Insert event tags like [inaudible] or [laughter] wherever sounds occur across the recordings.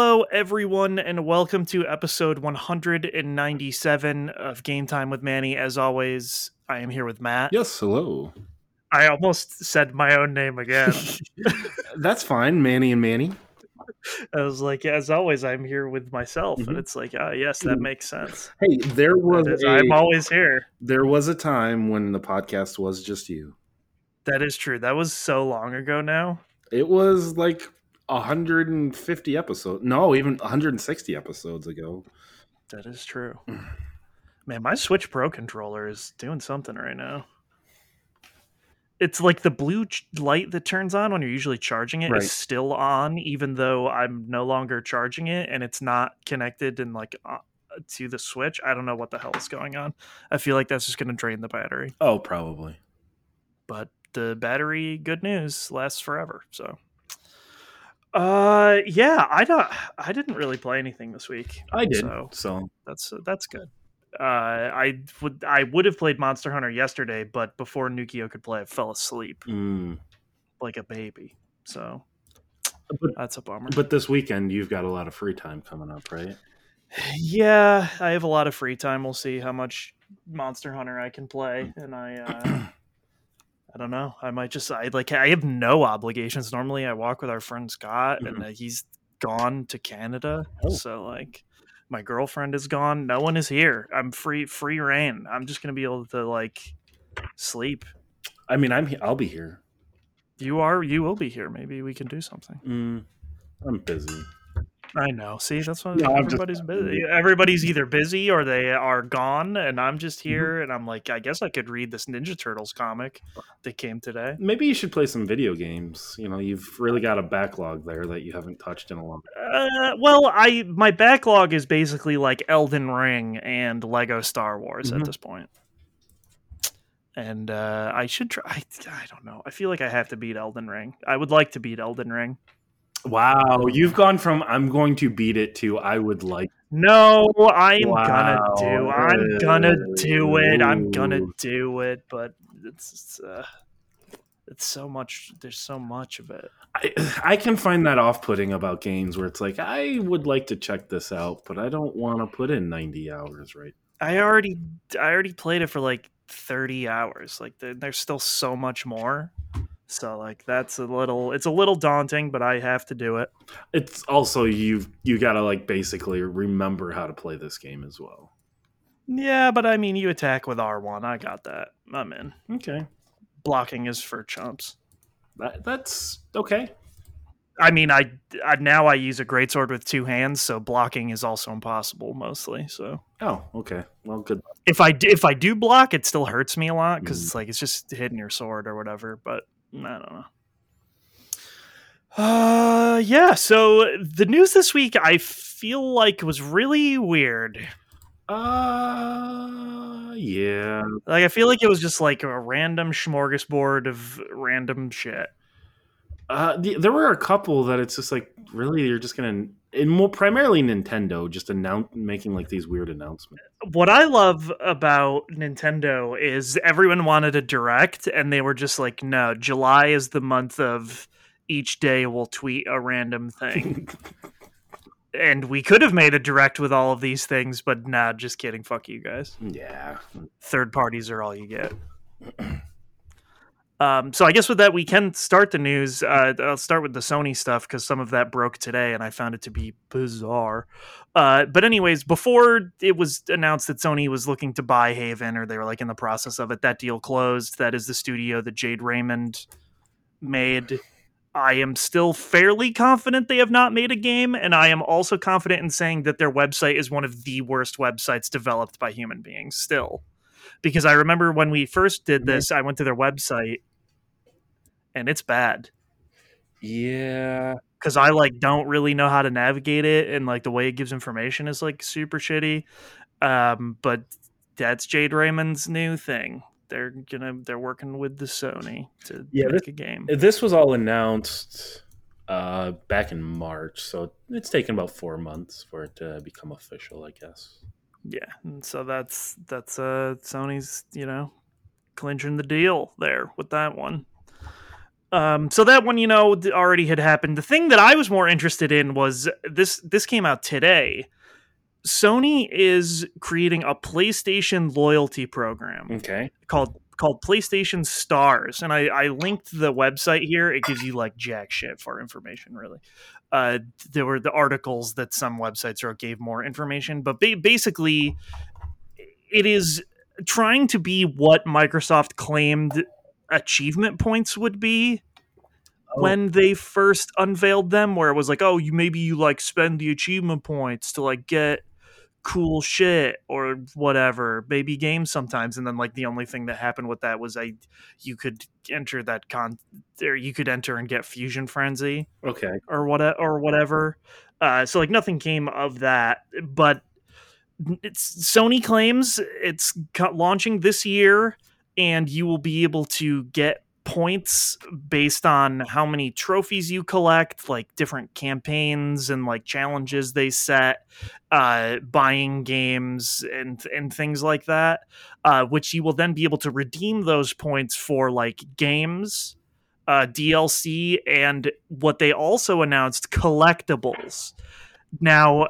Hello, everyone, and welcome to episode 197 of Game Time with Manny. As always, I am here with Matt. Yes, hello. I almost said my own name again. [laughs] [laughs] That's fine, Manny and Manny. I was like, as always, I'm here with myself, and Mhm. it's like, ah, yes, that makes sense. Hey, there was is- a, I'm always here. there was a time when the podcast was just you. That is true. That was so long ago now. It was like 150 episodes. No, even 160 episodes ago. That is true. Man, my Switch Pro controller is doing something right now. It's like the blue ch- light that turns on when you're usually charging it is Right. still on, even though I'm no longer charging it and it's not connected and like uh, to the Switch. I don't know what the hell is going on. I feel like that's just going to drain the battery. Oh, probably. But the battery, good news, lasts forever. So, uh, yeah, I don't. I didn't really play anything this week. I did. So So, that's that's good. Uh, I would I would have played Monster Hunter yesterday, but before Nukio could play, I fell asleep mm. like a baby. So but, that's a bummer. but this weekend you've got a lot of free time coming up, right? [sighs] yeah, I have a lot of free time. We'll see how much Monster Hunter I can play, and I uh, [clears throat] I don't know. I might just I like I have no obligations. Normally, I walk with our friend Scott, and Mhm. uh, he's gone to Canada, Oh. so like. My girlfriend is gone. No one is here. I'm free, free reign. I'm just gonna be able to like sleep I mean, I'm I'll be here. You are. You will be here. Maybe we can do something. Mm, I'm busy. I know. See, that's what No, I'm just- everybody's busy. Everybody's either busy or they are gone, and I'm just Mm-hmm. here. And I'm like, I guess I could read this Ninja Turtles comic that came today. Maybe you should play some video games. You know, you've really got a backlog there that you haven't touched in a long Uh, well, I my backlog is basically like Elden Ring and Lego Star Wars at Mhm. this point. And uh, I should try. I, I don't know. I feel like I have to beat Elden Ring. I would like to beat Elden Ring. Wow, you've gone from I'm going to beat it to I would like. No, I'm Wow. gonna do. I'm gonna do it. I'm gonna do it. But it's it's, uh, it's so much. There's so much of it. I, I can find that off putting about games where it's like, I would like to check this out, but I don't want to put in 90 hours, right? I already I already played it for like 30 hours. Like there, there's still so much more. So like that's a little. It's a little daunting, but I have to do it. It's also, you've, you got to like basically remember how to play this game as well. Yeah, but I mean, you attack with R1. I got that. I'm in. Okay. Blocking is for chumps. That, that's okay. I mean, I, I now I use a greatsword with two hands, so blocking is also impossible mostly. So Oh, okay. Well, good. if I if I do block, it still hurts me a lot because Mm. it's like it's just hitting your sword or whatever. But I don't know. Uh, yeah. So the news this week, I feel like was really weird. Uh, yeah. Like I feel like it was just like a random smorgasbord of random shit. Uh, the, there were a couple that it's just like, really, you're just going to, and more primarily Nintendo, just announce, making like these weird announcements. what I love about Nintendo is everyone wanted a direct, and they were just like, no, July is the month of each day we'll tweet a random thing. [laughs] and we could have made a direct with all of these things, but nah, just kidding. Fuck you guys. yeah. Third parties are all you get. [clears throat] Um, so I guess with that we can start the news. Uh, I'll start with the Sony stuff because some of that broke today, and I found it to be bizarre. Uh, but anyways, before it was announced that Sony was looking to buy Haven, or they were like in the process of it, that deal closed. That is the studio that Jade Raymond made. I am still fairly confident they have not made a game, and I am also confident in saying that their website is one of the worst websites developed by human beings. Still, because I remember when we first did Mhm. this, I went to their website, and it's bad Yeah. because I like don't really know how to navigate it, and like the way it gives information is like super shitty. Um, but that's Jade Raymond's new thing. They're gonna they're working with the Sony to Yeah, make a game. This was all announced uh, back in March, so it's taken about four months for it to become official, I guess. Yeah, and so that's that's uh Sony's you know clinching the deal there with that one. Um, so that one, you know, already had happened. The thing that I was more interested in was this. This came out today. Sony is creating a PlayStation loyalty program Okay. called called PlayStation Stars, and I, I linked the website here. It gives you like jack shit for information, really. Uh, there were the articles that some websites wrote gave more information, but ba- basically, it is trying to be what Microsoft claimed achievement points would be Oh. when they first unveiled them where it was like oh you maybe you like spend the achievement points to like get cool shit or whatever maybe games sometimes and then like the only thing that happened with that was i you could enter that con or you could enter and get fusion frenzy Okay. or what or whatever. Uh, so like nothing came of that, but it's Sony claims it's launching this year, and you will be able to get points based on how many trophies you collect, like different campaigns and like challenges they set, uh, buying games and and things like that. Uh, which you will then be able to redeem those points for like games uh, DLC and what they also announced collectibles. Now,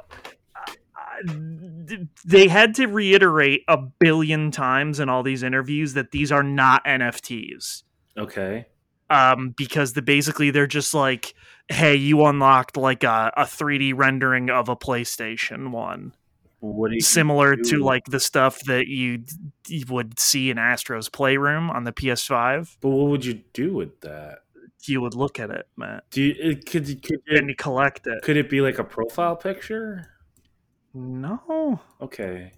they had to reiterate a billion times in all these interviews that these are not NFTs. Okay. Um, because the basically they're just like, hey, you unlocked like a, a 3D rendering of a PlayStation One, What do similar to like the stuff that you, you would see in Astro's Playroom on the PS5. But what would you do with that? You would look at it, Matt. Do you it, could could and it, you collect it. could it be like a profile picture? No, Okay.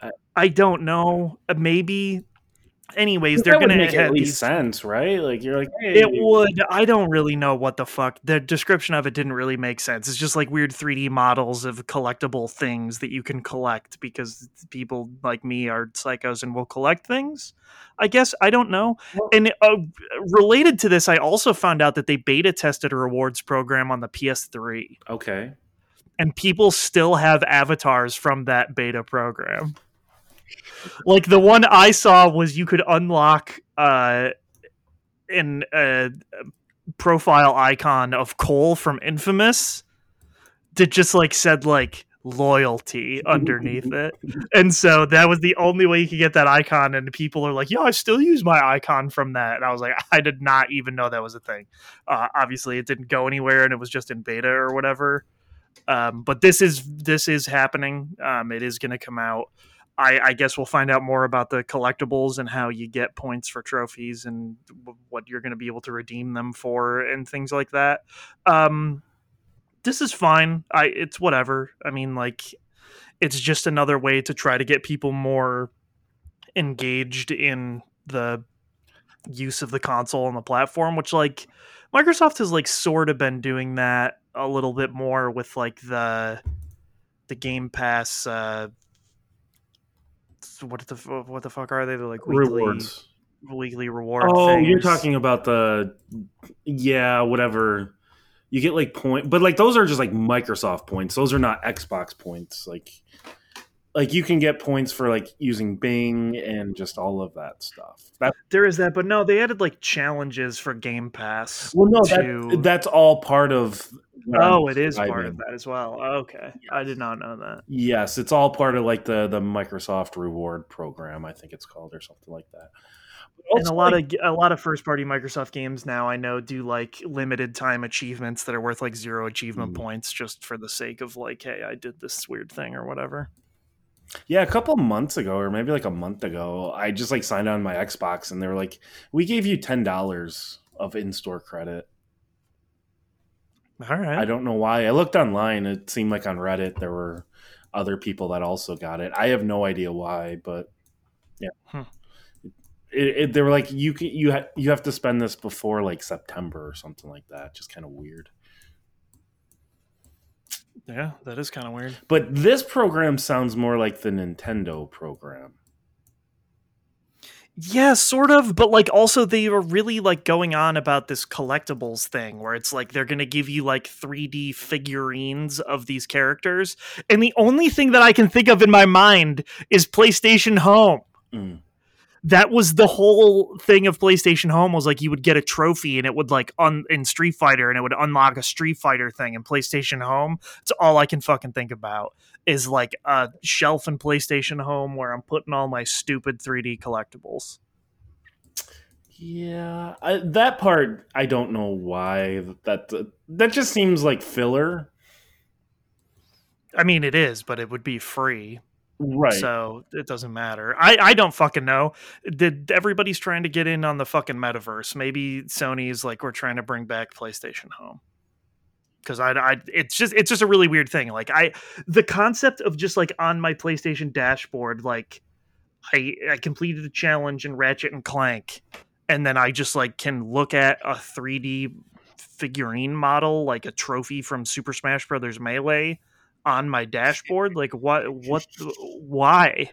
I I don't know. Uh, Maybe. Anyways, they're gonna make at least these. sense, right? Like you're like, hey, It would. I don't really know what the fuck. The description of it didn't really make sense. It's just like weird 3D models of collectible things that you can collect because people like me are psychos and will collect things. I guess I don't know. Well- And uh, related to this, I also found out that they beta tested a rewards program on the PS3, okay. And people still have avatars from that beta program. Like the one I saw was you could unlock uh, an uh, profile icon of Cole from Infamous that just like said like loyalty underneath it. And so that was the only way you could get that icon and people are like, yo, I still use my icon from that." And I was like, "I did not even know that was a thing." Uh, obviously, it didn't go anywhere and it was just in beta or whatever. Um, but this is this is happening. Um, it is going to come out. I, I guess we'll find out more about the collectibles and how you get points for trophies and w- what you're going to be able to redeem them for and things like that. Um, this is fine. I it's whatever. I mean, like, it's just another way to try to get people more engaged in the use of the console and the platform. Which, like, Microsoft has like sort of been doing that a little bit more with like the the Game Pass. Uh, what the what the fuck are they? They're like weekly Rewards. weekly reward. Oh, you're talking about the yeah, whatever. You get like point, but like those are just like Microsoft points. Those are not Xbox points. Like, like you can get points for like using Bing and just all of that stuff. That There is that, but no, they added like challenges for Game Pass. well, no, to- that, that's all part of. oh, it is part of that as well. Okay, I did not know that. Yes, it's all part of like the the Microsoft reward program. I think it's called or something like that. But and a lot like, of a lot of first party Microsoft games now I know do like limited time achievements that are worth like zero achievement Mm. points just for the sake of like, hey, I did this weird thing or whatever. Yeah, a couple months ago, or maybe like a month ago, I just like signed on my Xbox, and they were like, "We gave you ten dollars of in-store credit." All right. I don't know why. I looked online; it seemed like on Reddit there were other people that also got it. I have no idea why, but yeah, Hmm. it, it, they were like, "You can you ha- you have to spend this before like September or something like that." Just kind of weird. Yeah, that is kind of weird. But this program sounds more like the Nintendo program. Yeah, sort of, but like also they were really like going on about this collectibles thing where it's like they're going to give you like 3D figurines of these characters. And the only thing that I can think of in my mind is PlayStation Home. Mm. That was the whole thing of PlayStation Home was like you would get a trophy and it would like on in Street Fighter and it would unlock a Street Fighter thing in PlayStation Home. It's all I can fucking think about is like a shelf in PlayStation Home where I'm putting all my stupid 3D collectibles. Yeah, I, that part I don't know why that that just seems like filler. I mean, it is, but it would be free. Right. So it doesn't matter. I, I don't fucking know. Did everybody's trying to get in on the fucking metaverse? Maybe Sony's like we're trying to bring back PlayStation Home. Because I, I, it's just it's just a really weird thing. Like I, the concept of just like on my PlayStation dashboard, like I I completed a challenge in Ratchet and Clank, and then I just like can look at a 3D figurine model, like a trophy from Super Smash Brothers Melee, on my dashboard like what what [laughs] why?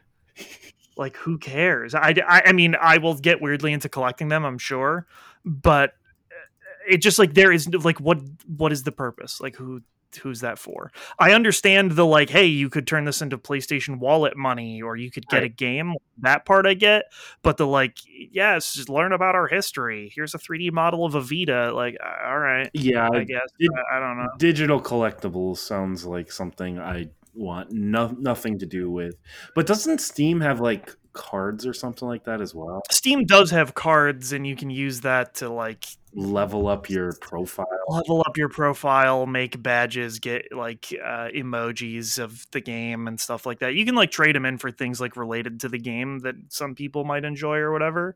Like who cares? I, I i mean i will get weirdly into collecting them i'm sure but uh, it just like there is like what what is the purpose? Like who who's that for? I understand the like hey you could turn this into playstation wallet money or you could get right. a game that part i get but the like yes just learn about our history. Here's a 3d model of a vita like all right yeah i guess I, I, don't know. digital collectibles sounds like something i want no, nothing to do with but doesn't steam have like cards or something like that as well. Steam does have cards and you can use that to like level up your profile. level up your profile make badges get like uh, emojis of the game and stuff like that. You can like trade them in for things like related to the game that some people might enjoy or whatever.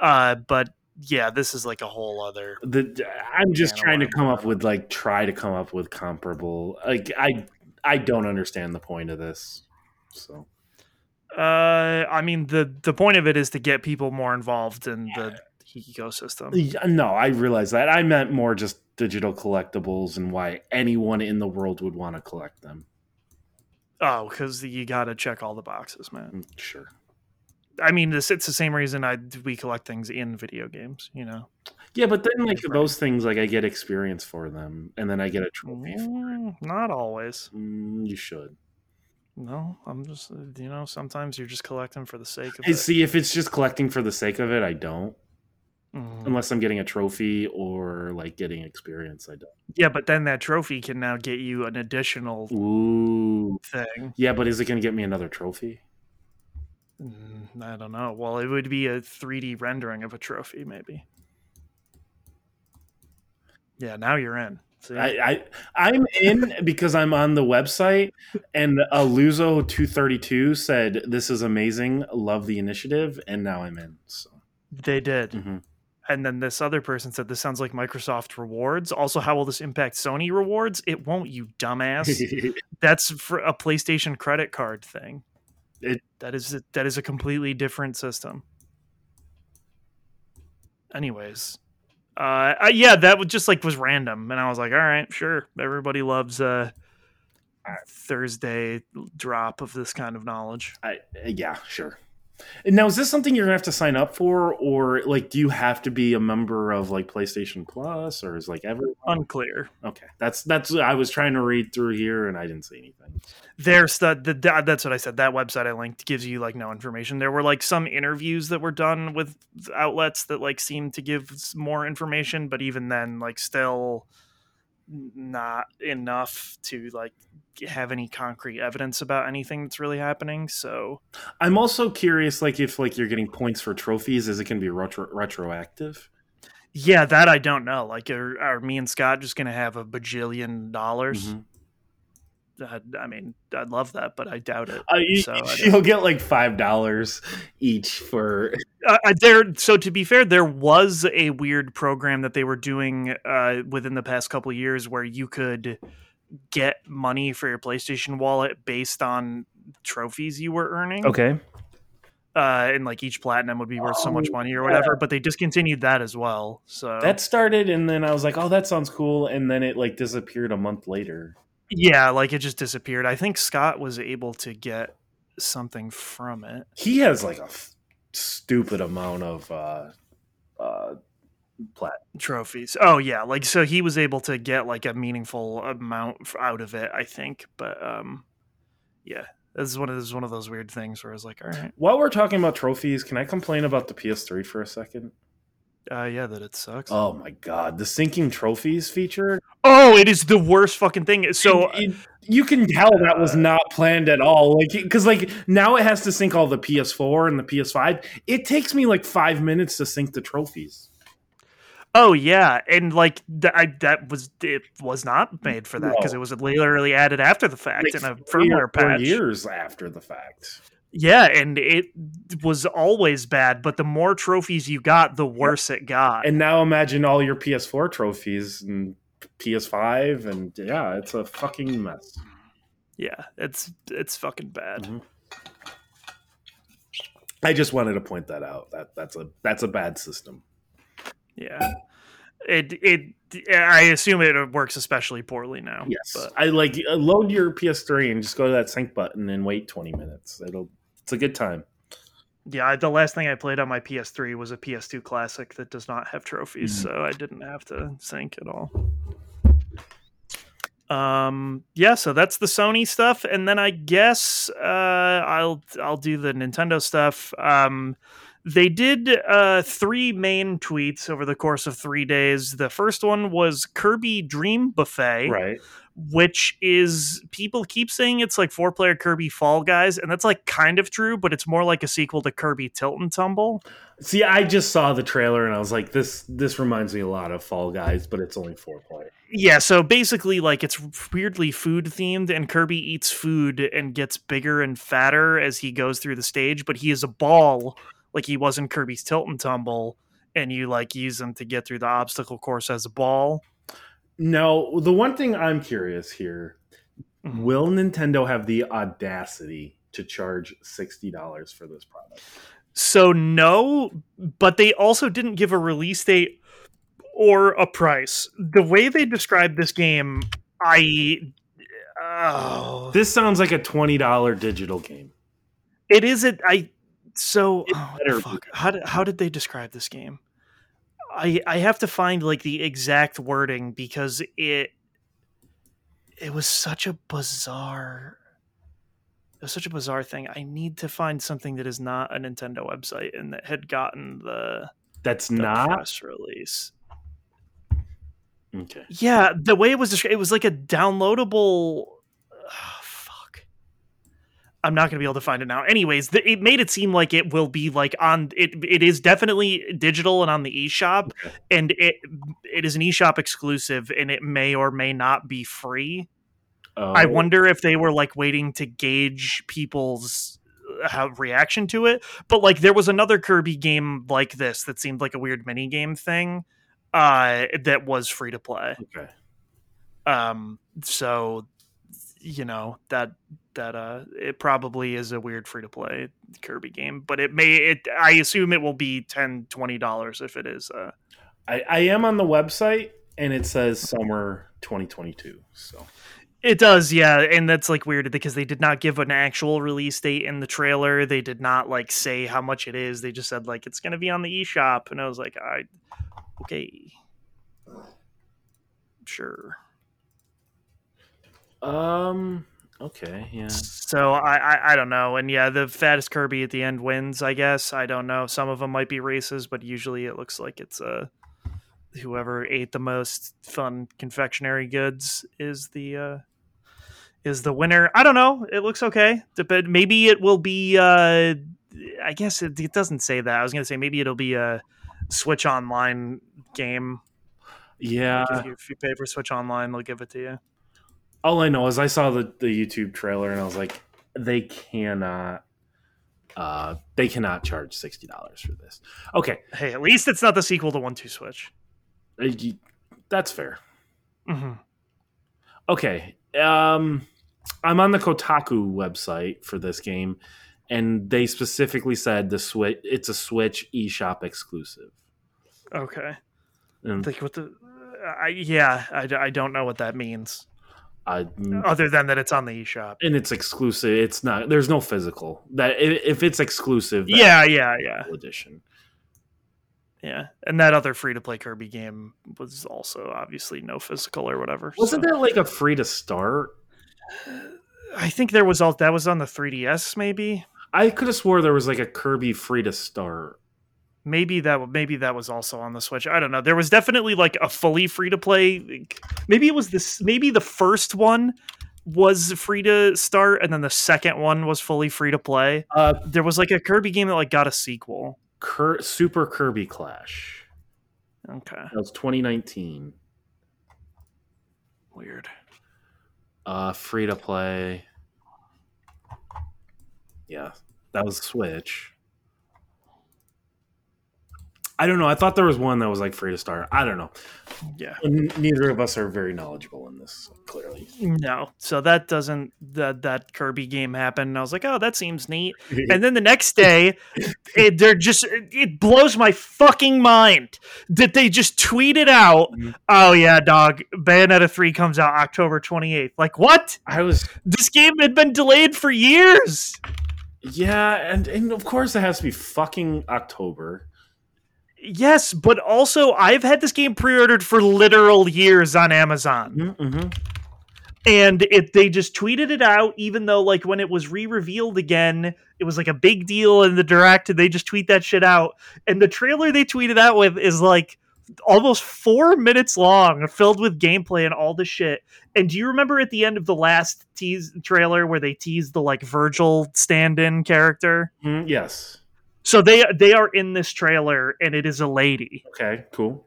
Uh, but yeah this is like a whole other the, i'm just trying to come up with like try to come up with comparable like i i don't understand the point of this so uh i mean the the point of it is to get people more involved in the ecosystem. Yeah, No, I realize that. I meant more just digital collectibles and why anyone in the world would want to collect them. Oh, because you got to check all the boxes, man. Mm, sure. I mean, this it's the same reason I we collect things in video games. You know. Yeah, but then like those things, like I get experience for them, and then I get a trophy. Mm, not always. Mm, you should. No, I'm just you know sometimes you're just collecting for the sake of it. See, if it's just collecting for the sake of it, I don't. Mm. Unless I'm getting a trophy or like getting experience, I don't. Yeah, but then that trophy can now get you an additional Ooh. thing. Yeah, but is it going to get me another trophy? Mm, I don't know. Well, it would be a 3D rendering of a trophy, maybe. Yeah, now you're in. I, I am in because I'm on the website, and Aluzo two thirty two said this is amazing, love the initiative, and now I'm in. So they did. Mm-hmm and then this other person said this sounds like Microsoft rewards. Also, how will this impact Sony rewards? It won't, you dumbass. [laughs] That's for a PlayStation credit card thing. It, that is a, that is a completely different system. Anyways, uh, uh, yeah, that was just like was random, and I was like, all right, sure. Everybody loves uh, Thursday drop of this kind of knowledge. I, yeah, sure. Now, is this something you're gonna have to sign up for, or like, do you have to be a member of like PlayStation Plus, or is like everyone unclear? Okay, that's that's I was trying to read through here and I didn't see anything. There's the, the that's what I said. That website I linked gives you like no information. There were like some interviews that were done with outlets that like seemed to give more information, but even then, like still not enough to like have any concrete evidence about anything that's really happening so. I'm also curious like if like you're getting points for trophies is it going to be retro- retroactive? Yeah that i don't know like are, are me and scott just going to have a bajillion dollars? Mm-hmm. I, I mean, I'd love that, but I doubt it. Uh, you, so [laughs] you'll get like five dollars each for uh, uh, there. So to be fair, there was a weird program that they were doing uh, within the past couple years where you could get money for your PlayStation wallet based on trophies you were earning. Okay. Uh, and like each platinum would be worth oh, so much oh, money or whatever, yeah. but they discontinued that as well. So that started, and then I was like, "Oh, that sounds cool," and then it like disappeared a month later. Yeah, like it just disappeared. I think Scott was able to get something from it. He has like a f- stupid amount of uh uh plat trophies. Oh yeah, like so he was able to get like a meaningful amount out of it, I think. But um yeah, this is one of this is one of those weird things where I was like, all right, While we're talking about trophies, can I complain about the PS3 for a second? Uh, yeah, that it sucks. Oh my god, the syncing trophies feature. oh, it is the worst fucking thing. So It- it- you can tell that was not planned at all. Like, because like now it has to sync all the PS4 and the PS5. It takes me like five minutes to sync the trophies. Oh yeah, and like th- I, that was it was not made for that because No. it was literally added after the fact Like in a firmware four patch. years after the fact. Yeah, and it was always bad, but the more trophies you got, the worse it got. And now imagine all your PS4 trophies and PS5, and yeah, it's a fucking mess. yeah, it's it's fucking bad. Mhm. I just wanted to point that out. That that's a that's a bad system. Yeah, it it I assume it works especially poorly now. Yes, but I like load your PS3 and just go to that sync button and wait 20 minutes. It'll it's a good time. yeah, the last thing I played on my PS3 was a PS2 classic that does not have trophies, Mhm. so I didn't have to sync at all. Um yeah, so that's the Sony stuff and then I guess uh I'll I'll do the Nintendo stuff. Um they did uh three main tweets over the course of 3 days. The first one was Kirby Dream Buffet Right. Which is people keep saying it's like four player Kirby Fall Guys, and that's like kind of true, but it's more like a sequel to Kirby Tilt and Tumble. See, I just saw the trailer and I was like, this this reminds me a lot of Fall Guys, but it's only four player. Yeah, so basically, like it's weirdly food themed, and Kirby eats food and gets bigger and fatter as he goes through the stage, but he is a ball like he was in Kirby's Tilt and Tumble, and you like use him to get through the obstacle course as a ball. No, the one thing I'm curious here Mhm. will Nintendo have the audacity to charge $60 for this product? So no, but they also didn't give a release date or a price. The way they described this game, I oh, This sounds like a $20 digital game. it is it. I so oh, fuck. How did how did they describe this game? I I have to find like the exact wording because it it was such a bizarre. It was such a bizarre thing. I need to find something that is not a Nintendo website and that had gotten the That's the not press release. okay. Yeah, the way it was described, it was like a downloadable. fuck. I'm not going to be able to find it now. Anyways, the, it made it seem like it will be like on it. It is definitely digital and on the eShop, Okay. and it it is an eShop exclusive, and it may or may not be free. I Oh, wonder if they were like waiting to gauge people's uh, reaction to it. But like there was another Kirby game like this that seemed like a weird mini game thing uh that was free to play. Okay. Um so you know that that uh it probably is a weird free to play Kirby game, but it may it I assume it will be 10 20 dollars if it is uh I, I am on the website and it says summer 2022. So It does, yeah, and that's like weird because they did not give an actual release date in the trailer. They did not like say how much it is. They just said like it's going to be on the eShop, and I was like, I okay, sure. um okay, yeah. So I, I I don't know, and yeah, the fattest Kirby at the end wins. I guess I don't know. Some of them might be races, but usually it looks like it's uh whoever ate the most fun confectionery goods is the uh is the winner. I don't know. It looks okay. But maybe it will be uh I guess it, it doesn't say that. I was gonna say maybe it'll be a Switch Online game. Yeah. Like if, you, if you pay for Switch Online, they'll give it to you. All I know is I saw the, the YouTube trailer and I was like, they cannot uh they cannot charge sixty dollars for this. Okay. Hey, at least it's not the sequel to One Two Switch. uh, That's fair. Mm-hmm. Okay. Um I'm on the Kotaku website for this game, and they specifically said the switch it's a Switch eShop exclusive. Okay. And Like what the? I, yeah, I, I don't know what that means, Uh, I, other than that it's on the eShop. and it's exclusive. It's not. There's no physical. That if it's exclusive, Yeah, yeah, yeah, edition. yeah. And that other free to play Kirby game was also obviously no physical or whatever. Wasn't so- that like a free to start? I I think there was all that was on the 3DS. Maybe, I could have swore there was like a Kirby free to start. Maybe that maybe that was also on the Switch. I don't know. There was definitely like a fully free to play. Maybe it was this. Maybe the first one was free to start, and then the second one was fully free to play. Uh, There was like a Kirby game that like got a sequel. Cur- Super Kirby Clash. Okay, That was 2019. weird. Uh, free to play. Yeah, that was Switch. I don't know. I thought there was one that was like free to start. I don't know. Yeah. N- Neither of us are very knowledgeable in this, clearly. No, so that doesn't that that Kirby game happened. And I was like, oh, that seems neat. [laughs] And then the next day, it, they're just it blows my fucking mind that they just tweeted out, Mhm. "Oh yeah, dog, Bayonetta three comes out October twenty eighth. Like what? I was, This game had been delayed for years. yeah, and, and of course it has to be fucking October. Yes, but also I've had this game pre-ordered for literal years on Amazon. Mm-hmm. and it they just tweeted it out even though like when it was re-revealed again it was like a big deal in the direct and they just tweet that shit out and the trailer they tweeted out with is like almost four minutes long filled with gameplay and all this shit and do you remember at the end of the last tease trailer where they teased the like virgil stand-in character Mm, yes. So they they are in this trailer and it is a lady Okay. Cool.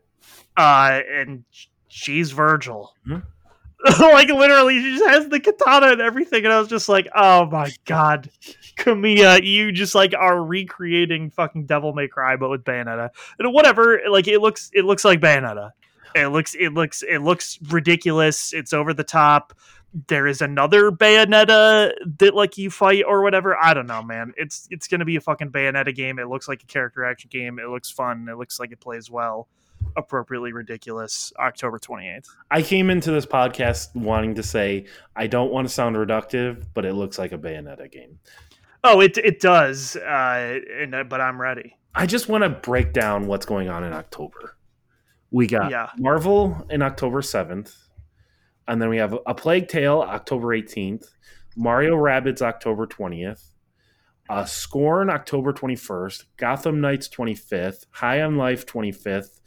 uh, and she's Virgil. Mhm. [laughs] like literally, she just has the katana and everything, and I was just like, "Oh my god, Kamiya, you just like are recreating fucking Devil May Cry, but with Bayonetta and whatever." Like it looks, it looks like Bayonetta. It looks, it looks, it looks ridiculous. It's over the top. There is another Bayonetta that like you fight or whatever. I don't know, man. It's it's gonna be a fucking Bayonetta game. It looks like a character action game. It looks fun. It looks like it plays well appropriately ridiculous October 28th. I came into this podcast wanting to say I don't want to sound reductive, but it looks like a Bayonetta game. Oh, it it does. Uh and, uh, but I'm ready. I just want to break down what's going on in October. We got Yeah. Marvel in October 7th, and then we have A Plague Tale October 18th, Mario Rabbids October 20th, uh, Scorn October 21st, Gotham Knights 25th, High on Life 25th,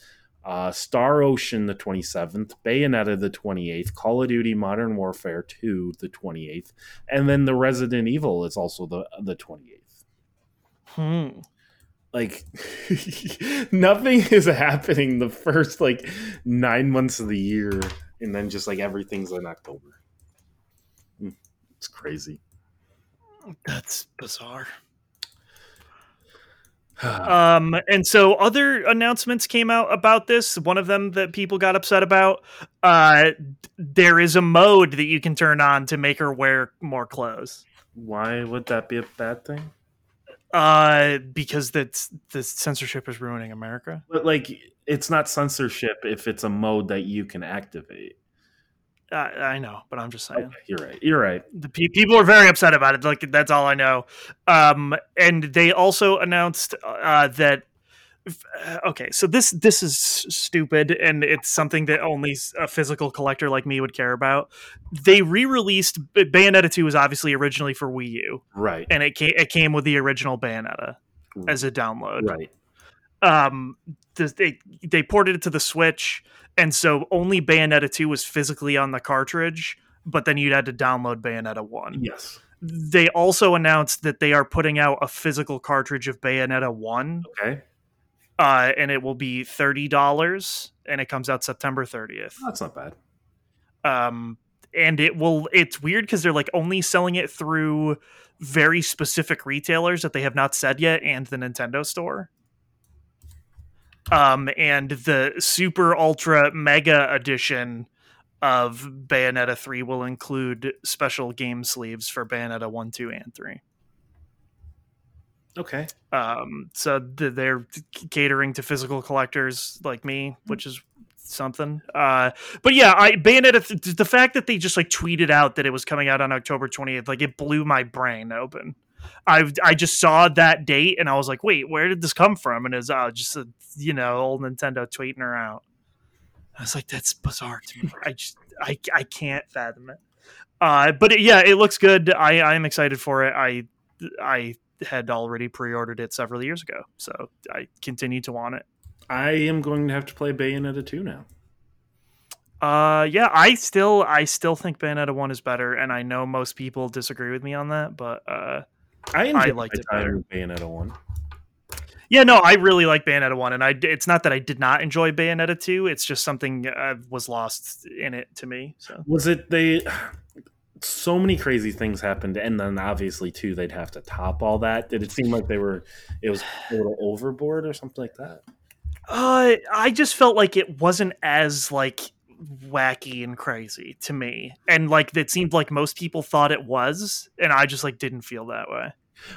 uh, Star Ocean the 27th, Bayonetta the 28th, Call of Duty Modern Warfare 2 the 28th, and then the Resident Evil is also the the 28th Hmm. like [laughs] nothing is happening the first like nine months of the year and then just like everything's in october Mm, it's crazy That's bizarre. [sighs] Um and so other announcements came out about this. One of them that people got upset about uh there is a mode that you can turn on to make her wear more clothes. why would that be a bad thing Uh because that's the censorship is ruining America. but like it's not censorship if it's a mode that you can activate Uh, I know, but I'm just saying. okay, you're right you're right the pe- people are very upset about it. Like that's all I know. Um, and they also announced uh, that. Okay, so this this is stupid, and it's something that only a physical collector like me would care about. They re-released Bayonetta two was obviously originally for Wii U, right. and it came it came with the original Bayonetta as a download. right. Um they they ported it to the switch and so only bayonetta 2 was physically on the cartridge but then you'd had to download bayonetta 1 yes. They also announced that they are putting out a physical cartridge of bayonetta 1 okay uh, and it will be $30 and it comes out september 30th that's not bad. Um and it will it's weird because they're like only selling it through very specific retailers that they have not said yet and the nintendo store. Um and the super ultra mega edition of bayonetta 3 will include special game sleeves for bayonetta 1 2 and 3 okay. Um so th- they're catering to physical collectors like me which is something. Uh but yeah i bayonetta th- the fact that they just like tweeted out that it was coming out on october 28th like it blew my brain open. I i just saw that date and i was like wait where did this come from? And it's uh, just a you know old nintendo tweeting her out. I was like that's bizarre to me. I just i i can't fathom it. Uh, but it, yeah, it looks good. I I'm excited for it. I I had already pre-ordered it several years ago, so I continue to want it. I am going to have to play Bayonetta 2 now. Uh, yeah, I still I still think Bayonetta one is better, and I know most people disagree with me on that, but uh, I enjoyed I liked it better. Bayonetta 1. yeah, no, I really like Bayonetta one, and I it's not that I did not enjoy Bayonetta two. It's just something uh, was lost in it to me. So Was it they so many crazy things happened and then obviously too they'd have to top all that. Did it seem like they were it was a little overboard or something like that? Uh, I just felt like it wasn't as like wacky and crazy to me, and like it seemed like most people thought it was, and I just like didn't feel that way.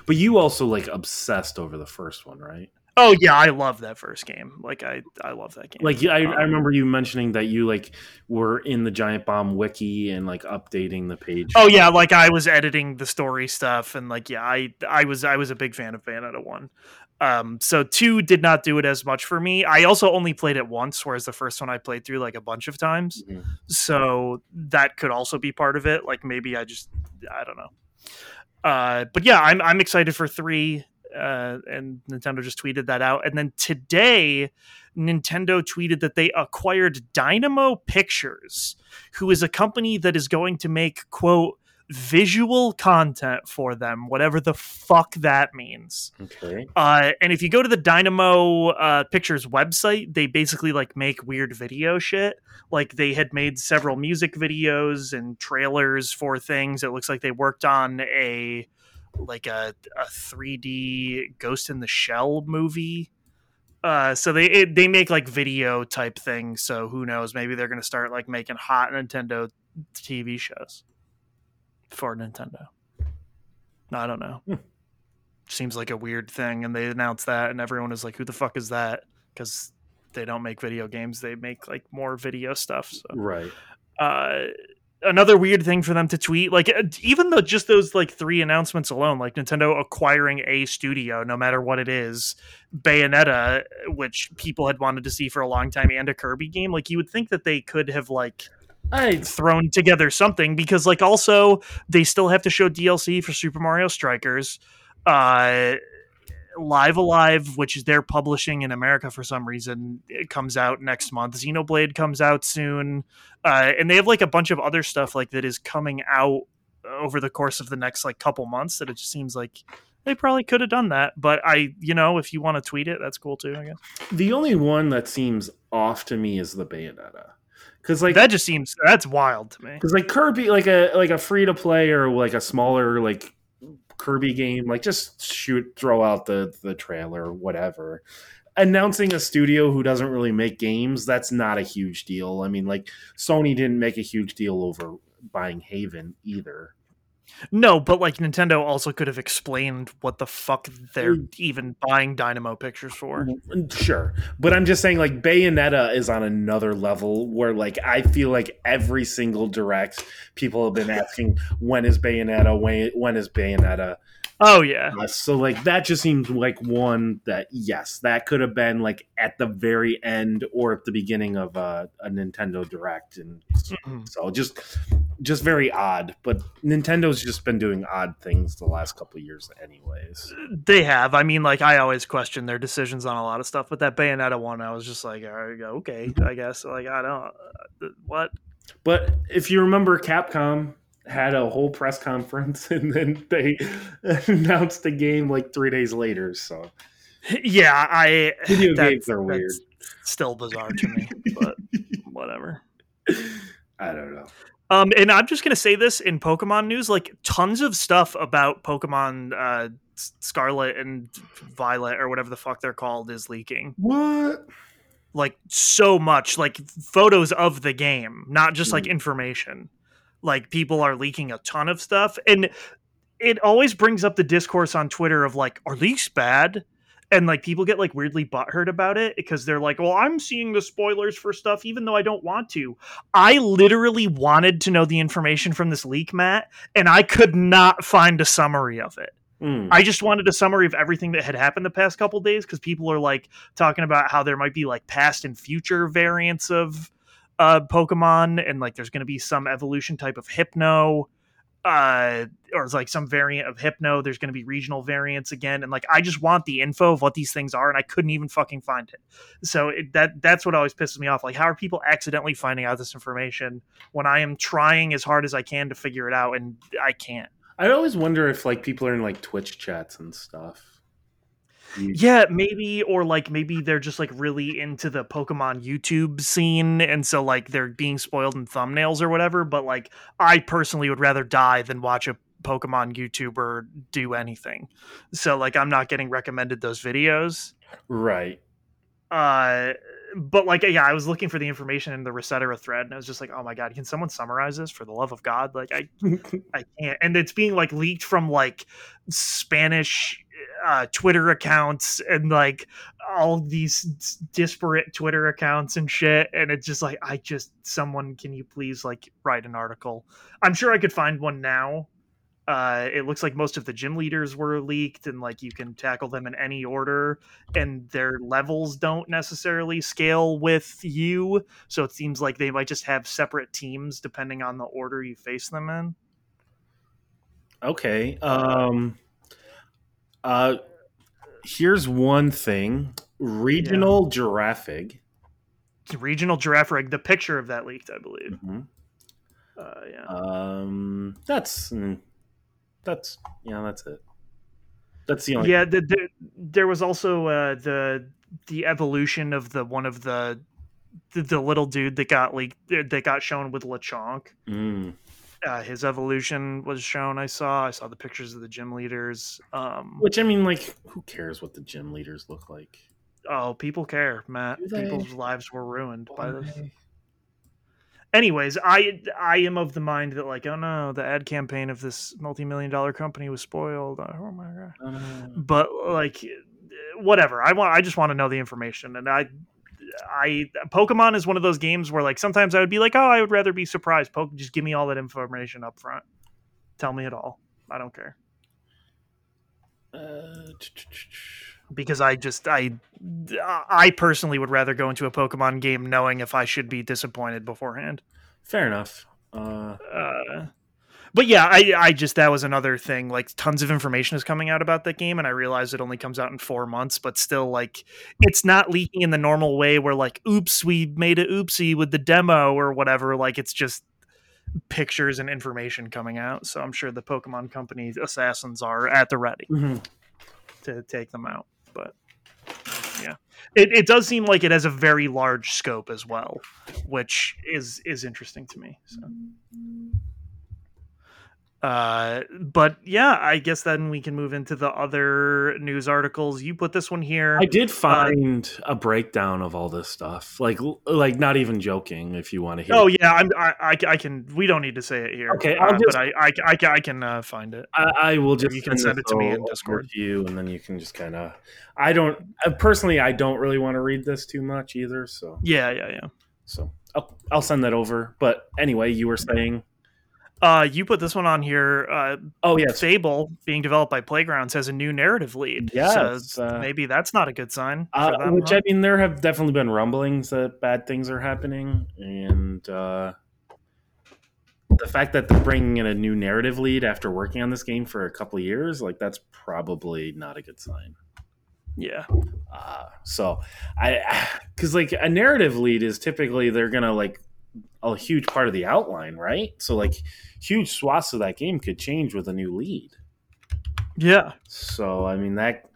But you also like obsessed over the first one, right? Oh yeah, I love that first game. Like I, I love that game. Like I, I Um, remember you mentioning that you like were in the Giant Bomb wiki and like updating the page. Oh yeah, like I was editing the story stuff, and like yeah, I I was I was a big fan of Bayonetta one. Um, so two did not do it as much for me. I also only played it once, whereas the first one I played through like a bunch of times. Mhm. So that could also be part of it. Like maybe I just I don't know. Uh, but yeah, I'm I'm excited for three. Uh, and Nintendo just tweeted that out. And then today, Nintendo tweeted that they acquired Dynamo Pictures, who is a company that is going to make quote visual content for them, whatever the fuck that means. Okay. Uh, and if you go to the Dynamo uh, Pictures website, they basically like make weird video shit. Like they had made several music videos and trailers for things. It looks like they worked on a like a, a 3D Ghost in the Shell movie. Uh, so they it, they make like video type things. So who knows? Maybe they're gonna start like making hot Nintendo TV shows for Nintendo. I don't know. Hmm. Seems like a weird thing, and they announced that, and everyone is like, "Who the fuck is that?" Because they don't make video games; they make like more video stuff. So Right. uh, another weird thing for them to tweet like uh, even though just those like three announcements alone like nintendo acquiring a studio no matter what it is bayonetta which people had wanted to see for a long time and a kirby game like you would think that they could have like I thrown together something because like also they still have to show dlc for super mario strikers uh Live A Live which is they're publishing in america for some reason it comes out next month. Xenoblade comes out soon. Uh, and they have like a bunch of other stuff like that is coming out over the course of the next like couple months that it just seems like they probably could have done that. But i you know if you want to tweet it that's cool too i guess. The only one that seems off to me is the Bayonetta. Cuz like that just seems that's wild to me. because like Kirby, like a like a free to play or like a smaller like Kirby game, like just shoot, throw out the the trailer, whatever. Announcing a studio who doesn't really make games, that's not a huge deal. I mean, like Sony didn't make a huge deal over buying Haven either. No, but like Nintendo also could have explained what the fuck they're Mm. even buying Dynamo pictures for. Sure, but I'm just saying, like Bayonetta is on another level where, like, I feel like every single direct people have been asking, when is Bayonetta? When when is Bayonetta? Oh yeah. Uh, so like that just seems like one that yes, that could have been like at the very end or at the beginning of uh, a Nintendo Direct, and Mhm. so just just very odd. But Nintendo's just been doing odd things the last couple of years, anyways. They have. I mean, like I always question their decisions on a lot of stuff, but that Bayonetta one, I was just like, "All right, okay, I guess. Like I don't uh, what. But if you remember, Capcom had a whole press conference [laughs] and then they [laughs] announced the game like three days later. So Yeah, I video games are weird. that's Still bizarre to me, but [laughs] whatever. I don't know. Um, and I'm just gonna say this in Pokemon news, like tons of stuff about Pokemon uh, Scarlet and Violet or whatever the fuck they're called is leaking. What? Like so much, like photos of the game, not just like Mm. information. Like people are leaking a ton of stuff, and it always brings up the discourse on Twitter of like, are leaks bad? And like people get like weirdly butthurt about it because they're like, well, I'm seeing the spoilers for stuff even though I don't want to. I literally wanted to know the information from this leak, Matt, and I could not find a summary of it. Mm. I just wanted a summary of everything that had happened the past couple days because people are like talking about how there might be like past and future variants of uh Pokemon and like there's going to be some evolution type of Hypno uh or like some variant of hypno. There's going to be regional variants again and like i just want the info of what these things are and i couldn't even fucking find it. So it, that that's what always pisses me off. Like how are people accidentally finding out this information when i am trying as hard as i can to figure it out and i can't? I always wonder if like people are in like Twitch chats and stuff. Yeah. Maybe or like maybe they're just like really into the pokemon youtube scene and so like they're being spoiled in thumbnails or whatever but like i personally would rather die than watch a pokemon youtuber do anything. So like i'm not getting recommended those videos. Right. uh but like yeah i was looking for the information in the resetera thread and i was just like oh my god can someone summarize this for the love of god? Like i [laughs] i can't. And it's being like leaked from like spanish uh twitter accounts and like all these disparate twitter accounts and shit and it's just like i just someone can you please like write an article i'm sure i could find one now uh, it looks like most of the gym leaders were leaked and like you can tackle them in any order and their levels don't necessarily scale with you so it seems like they might just have separate teams depending on the order you face them in Okay. Um uh here's one thing. Regional Girafarig. regional giraffe the picture of that leaked i believe Mhm. uh, yeah Um that's mm, that's yeah, that's it. That's the only yeah the, the, there was also uh, the the evolution of the one of the the, the little dude that got leaked that got shown with lechonk Mm. Uh, his evolution was shown i saw i saw the pictures of the gym leaders um Which I mean like who cares what the gym leaders look like? oh people care matt. They? people's lives were ruined by this. Anyways i i am of the mind that like oh no the ad campaign of this multi-million dollar company was spoiled. Oh my god. Uh, but like whatever. I want i just want to know the information and i i pokemon is one of those games where like sometimes i would be like oh i would rather be surprised. Poke just give me all that information up front. Tell me it all. I don't care. Uh, because i just i i personally would rather go into a pokemon game knowing if i should be disappointed beforehand. Fair enough. Uh uh but yeah, I, I just that was another thing. Like tons of information is coming out about that game, and I realize it only comes out in four months, but still, like it's not leaking in the normal way where like, oops, we made a oopsie with the demo or whatever. Like it's just pictures and information coming out. So I'm sure the Pokemon Company assassins are at the ready mm-hmm. to take them out. But yeah, it, it does seem like it has a very large scope as well, which is is interesting to me. So. Uh, but yeah, I guess then we can move into the other news articles. You put this one here. I did find a breakdown of all this stuff. Like like not even joking if you want to hear. oh yeah, I'm, I, I I can. We don't need to say it here. Okay, I'll uh, just- but I I, I, can- I can uh, find it. I, I will just You can send it to me in Discord. to you, and then you can just kind of. I don't uh, personally. I don't really want to read this too much either. So Yeah, yeah, yeah. so I'll, I'll send that over. But anyway, you were saying. Uh, you put this one on here. Uh, Oh yes, Fable, being developed by Playgrounds, has a new narrative lead. Yes, so uh, maybe that's not a good sign. for Uh, them, which huh? I mean, there have definitely been rumblings that bad things are happening, and uh, the fact that they're bringing in a new narrative lead after working on this game for a couple of years, like that's probably not a good sign. yeah, Uh, so I, [sighs] because like a narrative lead is typically they're gonna like a huge part of the outline, right? So like huge swaths of that game could change with a new lead. yeah. So I mean that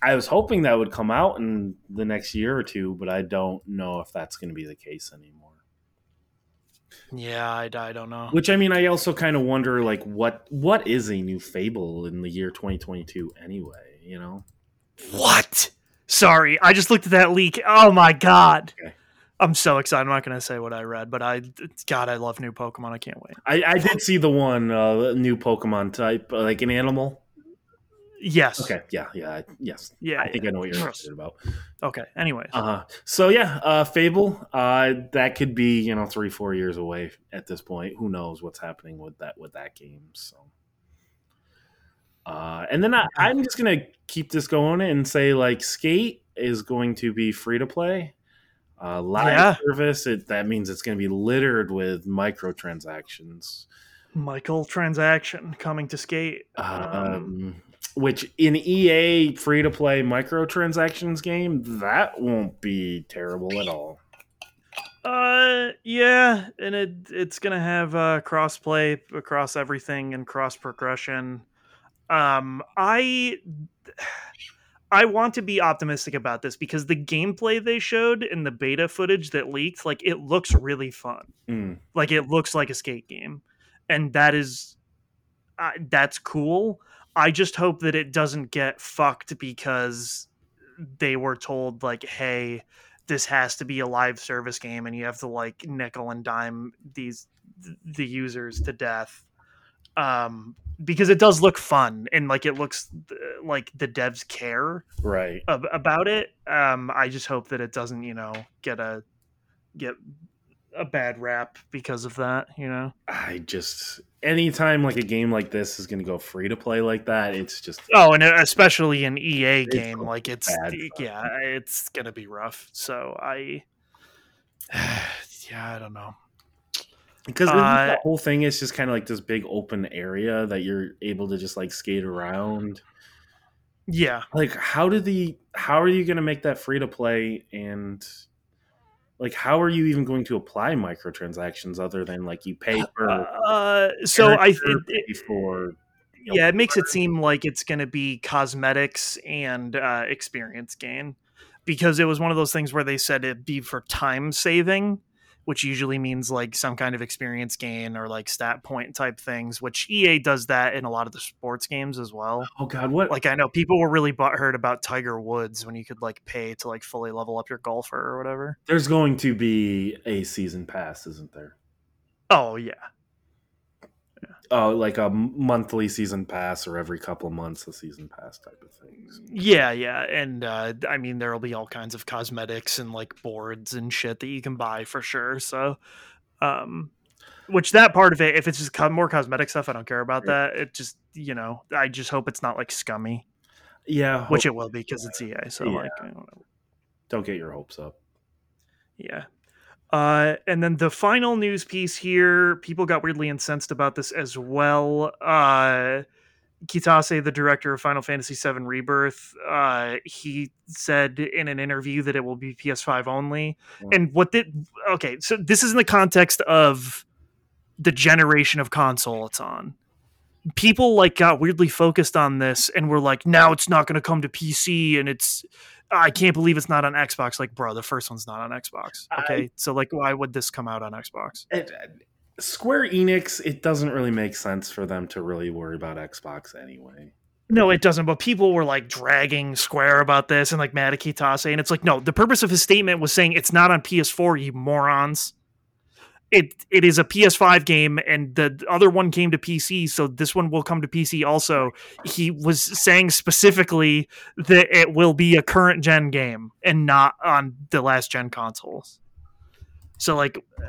I was hoping that would come out in the next year or two, but I don't know if that's going to be the case anymore. Yeah, I, I don't know. Which I mean, I also kind of wonder like what what is a new Fable in the year 2022 anyway, you know? What? Sorry, I just looked at that leak. Oh my god. Okay. I'm so excited. I'm not going to say what I read, but I, God, I love new Pokemon. I can't wait. I, I did see the one uh, new Pokemon type, uh, like an animal. Yes. Okay, yeah, yeah, yes. Yeah. I think I know what you're talking about. Okay. Anyways. Uh, so yeah, uh, Fable. Uh, that could be you know three four years away at this point. Who knows what's happening with that with that game? So, uh, and then I, I'm just gonna keep this going and say like Skate is going to be free to play. Uh, live Yeah. service. It, that means it's going to be littered with microtransactions. Michael transaction coming to skate. Um, Um, which in EA free to play microtransactions game, that won't be terrible at all. Uh, yeah, and it it's gonna have uh, crossplay across everything and cross progression. Um, I I want to be optimistic about this because the gameplay they showed in the beta footage that leaked, like it looks really fun. Mm. Like it looks like a skate game, and that is uh, that's cool. I just hope that it doesn't get fucked because they were told like, hey, this has to be a live service game, and you have to like nickel and dime these the users to death. Um, because it does look fun and like it looks uh, like the devs care Right. ab- about it. Um, I just hope that it doesn't, you know, get a get a bad rap because of that. You know. I just anytime like a game like this is going to go free to play like that, it's just Oh, and especially an EA game, so like it's yeah, it's gonna be rough. So I, [sighs] yeah, I don't know. Because Uh, the whole thing is just kind of like this big open area that you're able to just like skate around. Yeah, Like, how do the how are you going to make that free to play and like how are you even going to apply microtransactions other than like you pay [sighs] for uh, so I, it, it- for you know, yeah, it makes it seem like it's going to be cosmetics and uh, experience gain because it was one of those things where they said it'd be for time saving, which usually means like some kind of experience gain or like stat point type things, which EA does that in a lot of the sports games as well. oh god what Like I know people were really butthurt about Tiger Woods when you could like pay to like fully level up your golfer or whatever. there's going to be a season pass isn't there Oh yeah, oh like a monthly season pass or every couple of months a season pass type of things Yeah, yeah, and uh, I mean there will be all kinds of cosmetics and like boards and shit that you can buy for sure. So, um, which that part of it, if it's just more cosmetic stuff, I don't care about that. It just you know, I just hope it's not like scummy, yeah which it will be because it's EA. So Yeah. like, I don't know. don't get your hopes up yeah. Uh, and then the final news piece here, people got weirdly incensed about this as well. Uh, Kitase, the director of Final Fantasy VII Rebirth, uh, he said in an interview that it will be PS5 only. Yeah. And what did okay? So this is in the context of the generation of console it's on. People like got weirdly focused on this and were like, now it's not going to come to PC, and it's I can't believe it's not on Xbox. Like, bro, the first one's not on Xbox. I- Okay, so like, why would this come out on Xbox? it, uh, Square Enix, it doesn't really make sense for them to really worry about Xbox anyway. No, it doesn't. But people were like dragging Square about this and like mad at Kitase, and it's like, no, the purpose of his statement was saying it's not on PS4, you morons. It it is a PS5 game, and the other one came to PC, so this one will come to PC also. He was saying specifically that it will be a current gen game and not on the last gen consoles. So like. uh,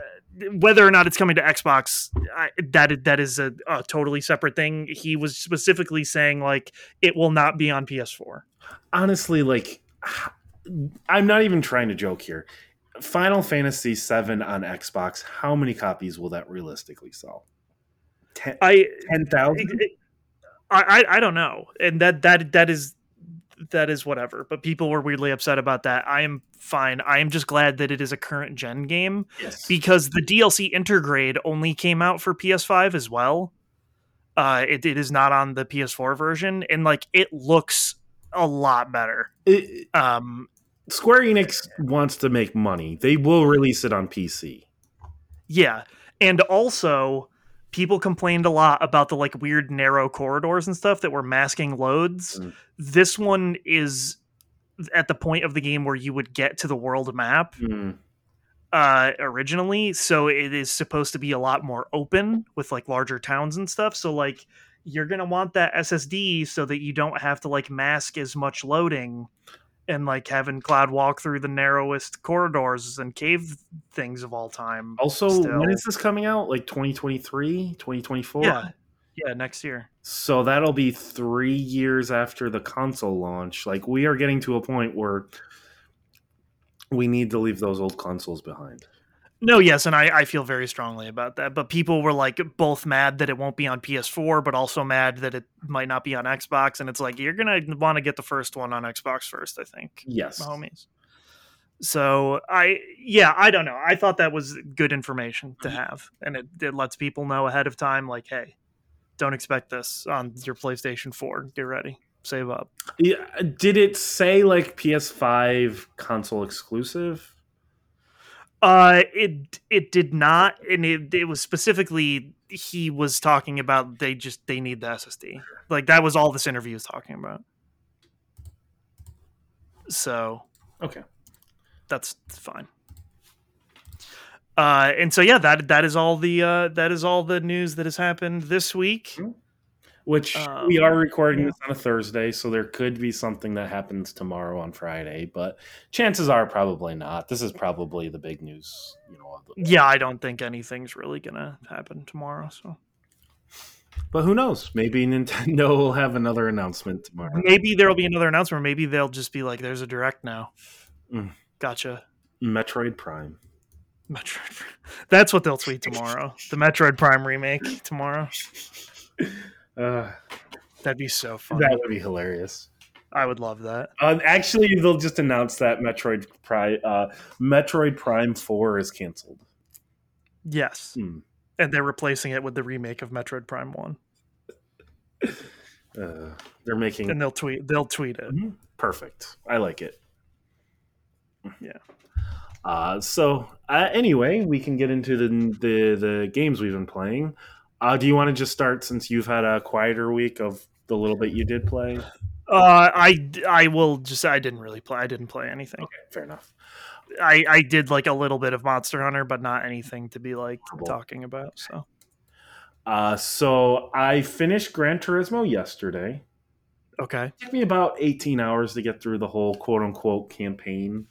Whether or not it's coming to Xbox, I, that that is a, a totally separate thing. He was specifically saying like it will not be on PS4. Honestly, like, [sighs] I'm not even trying to joke here. Final Fantasy VII on Xbox, how many copies will that realistically sell? Ten I ten thousand. I I, I don't know, and that that that is that is whatever. But people were weirdly upset about that. I am fine. I am just glad that it is a current gen game Yes. because the DLC Intergrade only came out for PS5 as well. Uh, it, it is not on the PS4 version, and like it looks a lot better. It- Um, Square Enix wants to make money. They will release it on PC. Yeah. And also, people complained a lot about the like weird narrow corridors and stuff that were masking loads. Mm. This one is at the point of the game where you would get to the world map Mm. uh originally so it is supposed to be a lot more open with like larger towns and stuff so like you're going to want that SSD so that you don't have to like mask as much loading and like having cloud walk through the narrowest corridors and cave things of all time Also, Still. when is this coming out? Like 2023, 2024? Yeah. Yeah, next year. So that'll be three years after the console launch. Like we are getting to a point where we need to leave those old consoles behind. No, yes, and I, I feel very strongly about that. But people were like both mad that it won't be on PS4, but also mad that it might not be on Xbox. And it's like you're gonna want to get the first one on Xbox first, I think. Yes. homies. So I yeah, I don't know. I thought that was good information to mm-hmm. have. And it, it lets people know ahead of time, like, hey, don't expect this on your PlayStation 4. Get ready. Save up. Yeah, did it say like PS5 console exclusive? Uh, it it did not, and it it was specifically he was talking about they just they need the SSD. Like that was all this interview was talking about. So Okay. that's fine. Uh, and so yeah, that that is all the uh, that is all the news that has happened this week. Which Um, we are recording yeah. this on a Thursday, so there could be something that happens tomorrow on Friday, but chances are probably not. This is probably the big news, you know. Yeah, I don't think anything's really gonna happen tomorrow. So But who knows? Maybe Nintendo [laughs] will have another announcement tomorrow. maybe there will be another announcement. Maybe they'll just be like, "There's a direct now." Mm. Gotcha. Metroid Prime. Metroid. [laughs] That's what they'll tweet tomorrow. the Metroid Prime remake tomorrow. [laughs] Uh, That'd be so fun. that would be hilarious. I would love that. Um, actually, they'll just announce that Metroid Prime, uh, Metroid Prime Four is canceled. Yes, Hmm. and they're replacing it with the remake of Metroid Prime One, Uh, they're making and they'll tweet. They'll tweet it. Mhm. Perfect. I like it. Yeah. Uh, so uh, anyway, we can get into the the, the games we've been playing. Uh, do you want to just start since you've had a quieter week of the little bit you did play? Uh, I I will just. I didn't really play. I didn't play anything. Okay, fair enough. I I did like a little bit of Monster Hunter, but not anything to be like Cool. talking about. So Uh, so I finished Gran Turismo yesterday. okay. It took me about 18 hours to get through the whole quote unquote campaign.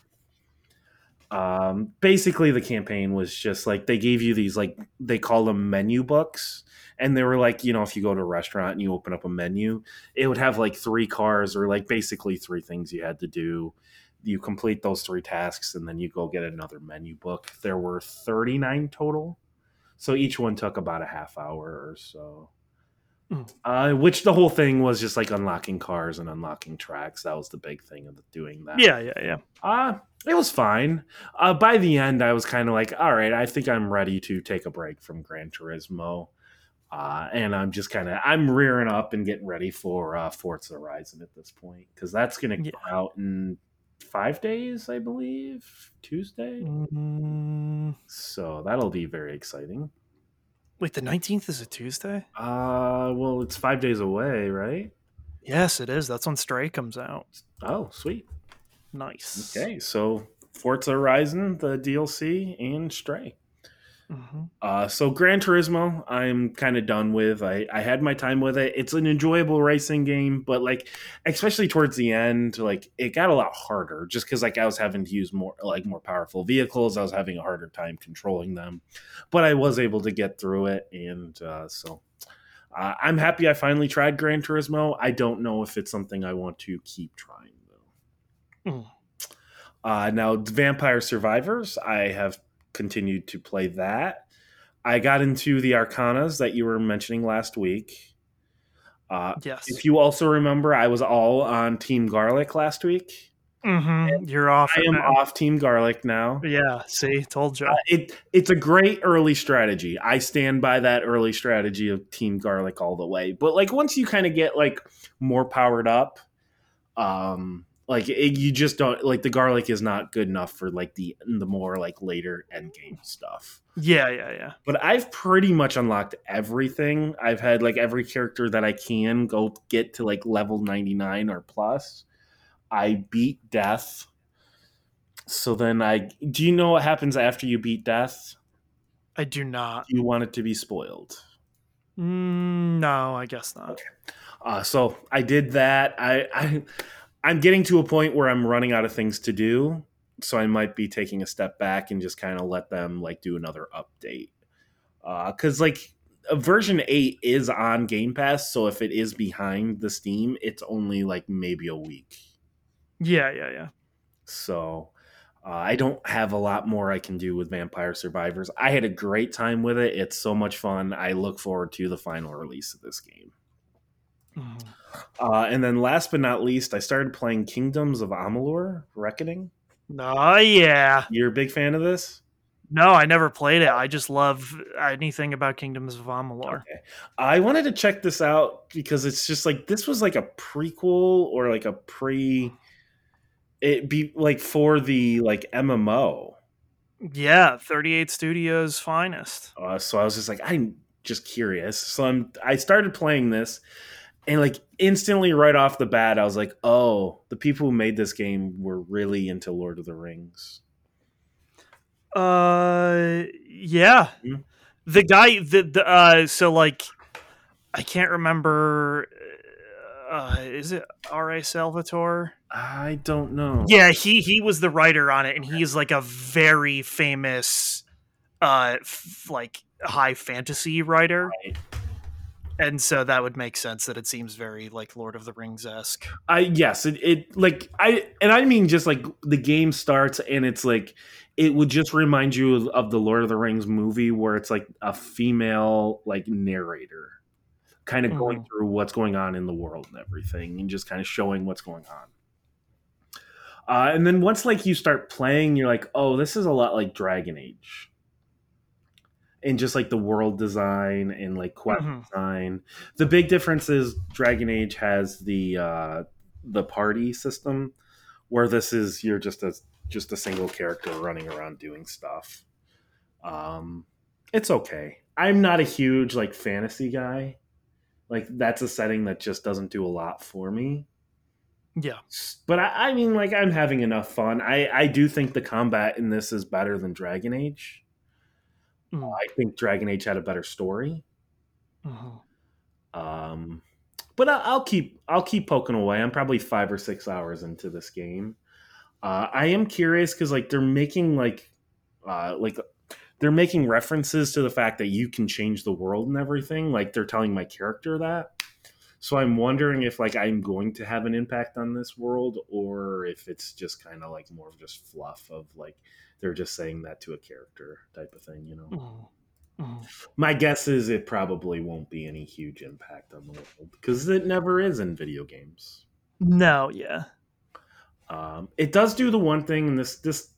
Um, basically, the campaign was just like they gave you these, like, they call them menu books. And they were like, you know, if you go to a restaurant and you open up a menu, it would have like three cars or like basically three things you had to do. You complete those three tasks and then you go get another menu book. There were 39 total. So each one took about a half hour or so. Uh, which the whole thing was just like unlocking cars and unlocking tracks. That was the big thing of doing that. Yeah, yeah, yeah. Uh, it was fine. Uh, by the end, I was kind of like, all right, I think I'm ready to take a break from Gran Turismo. Uh, and I'm just kind of I'm rearing up and getting ready for uh, Forza Horizon at this point because that's going to Yeah. come out in five days, I believe, Tuesday. Mm, So that'll be very exciting. Wait, the nineteenth is a Tuesday. Uh, well, it's five days away, right? Yes, it is. That's when Stray comes out. Oh, sweet. Nice. Okay, so Forza Horizon, the DLC, and Stray. Hmm Uh, so Gran Turismo, I'm kind of done with. I, I had my time with it. It's an enjoyable racing game, but like, especially towards the end, like it got a lot harder just because like I was having to use more like more powerful vehicles. I was having a harder time controlling them, but I was able to get through it, and uh, so uh, I'm happy I finally tried Gran Turismo. I don't know if it's something I want to keep trying though. Mm. Uh, now, Vampire Survivors, I have continued to play that. I got into the Arcanas that you were mentioning last week. Uh, Yes. if you also remember, I was all on Team Garlic last week. hmm You're off. I am now. off Team Garlic now. Yeah. See, told you. Uh, it it's a great early strategy. I stand by that early strategy of Team Garlic all the way. But like once you kind of get like more powered up, um, like it, you just don't like the garlic is not good enough for like the the more like later end game stuff. yeah, yeah, yeah. But I've pretty much unlocked everything. I've had like every character that I can go get to like level ninety nine or plus. I beat death. So then I do you know what happens after you beat death? I do not. Do you want it to be spoiled? Mm, no, I guess not. Okay. Uh, so I did that. I, I I'm getting to a point where I'm running out of things to do, so I might be taking a step back and just kind of let them like do another update. Because like uh, version eight is on Game Pass, so if it is behind the Steam, it's only like maybe a week. Yeah, yeah, yeah. So Uh, I don't have a lot more I can do with Vampire Survivors. I had a great time with it. It's so much fun. I look forward to the final release of this game. Mhm. Uh, and then last but not least, I started playing Kingdoms of Amalur Reckoning. Oh yeah. You're a big fan of this? No, I never played it. I just love anything about Kingdoms of Amalur. Okay. I wanted to check this out because it's just like this was like a prequel or like a pre it be like for the like MMO. Yeah, 38 Studios finest. Uh, so I was just like I'm just curious. So I'm I started playing this and like instantly right off the bat I was like, "Oh, the people who made this game were really into Lord of the Rings." Uh, yeah. Mhm. The guy, the, the uh, so like, I can't remember. Uh, is it R.A. Salvatore? I don't know. Yeah, he he was the writer on it, and he's like a very famous, uh, f- like high fantasy writer. Right. And so that would make sense that it seems very like Lord of the Rings esque. I yes, it, it like I and I mean just like the game starts and it's like it would just remind you of, of the Lord of the Rings movie where it's like a female like narrator kind of going through what's going on in the world and everything and just kind of showing what's going on. Uh, and then once like you start playing, you're like, oh, this is a lot like Dragon Age. And just like the world design and like quest Mhm. design. The big difference is Dragon Age has the uh the party system where this is you're just a just a single character running around doing stuff. Um it's okay. I'm not a huge like fantasy guy. Like that's a setting that just doesn't do a lot for me Yeah. but I, I mean like i'm having enough fun i i do think the combat in this is better than dragon age Mm. i think dragon age had a better story. Mhm. um but I, i'll keep i'll keep poking away. I'm probably five or six hours into this game. Uh i am curious because like they're making like uh like they're making references to the fact that you can change the world and everything. Like they're telling my character that. So i'm wondering if like i'm going to have an impact on this world or if it's just kind of like more of just fluff of like they're just saying that to a character type of thing you know Mhm. Mhm. my guess is it probably won't be any huge impact on the world because it never is in video games No, yeah. um, it does do the one thing, and this this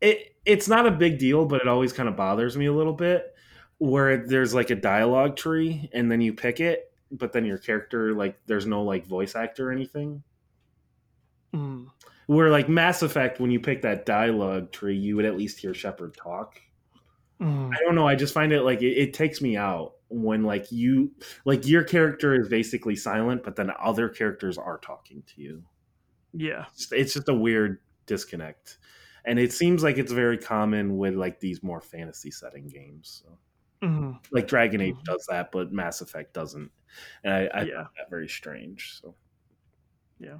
it it's not a big deal, but it always kind of bothers me a little bit. Where there's like a dialogue tree, and then you pick it, but then your character like there's no like voice actor or anything. Mm. Where like Mass Effect, when you pick that dialogue tree, you would at least hear Shepard talk. Mm. I don't know. I just find it like it, it takes me out when like you like your character is basically silent, but then other characters are talking to you. Yeah. It's- just a weird disconnect and it seems like it's very common with like these more fantasy setting games so, Mhm. like dragon age Mhm. does that but mass effect doesn't and i, I Yeah. find that very strange so Yeah.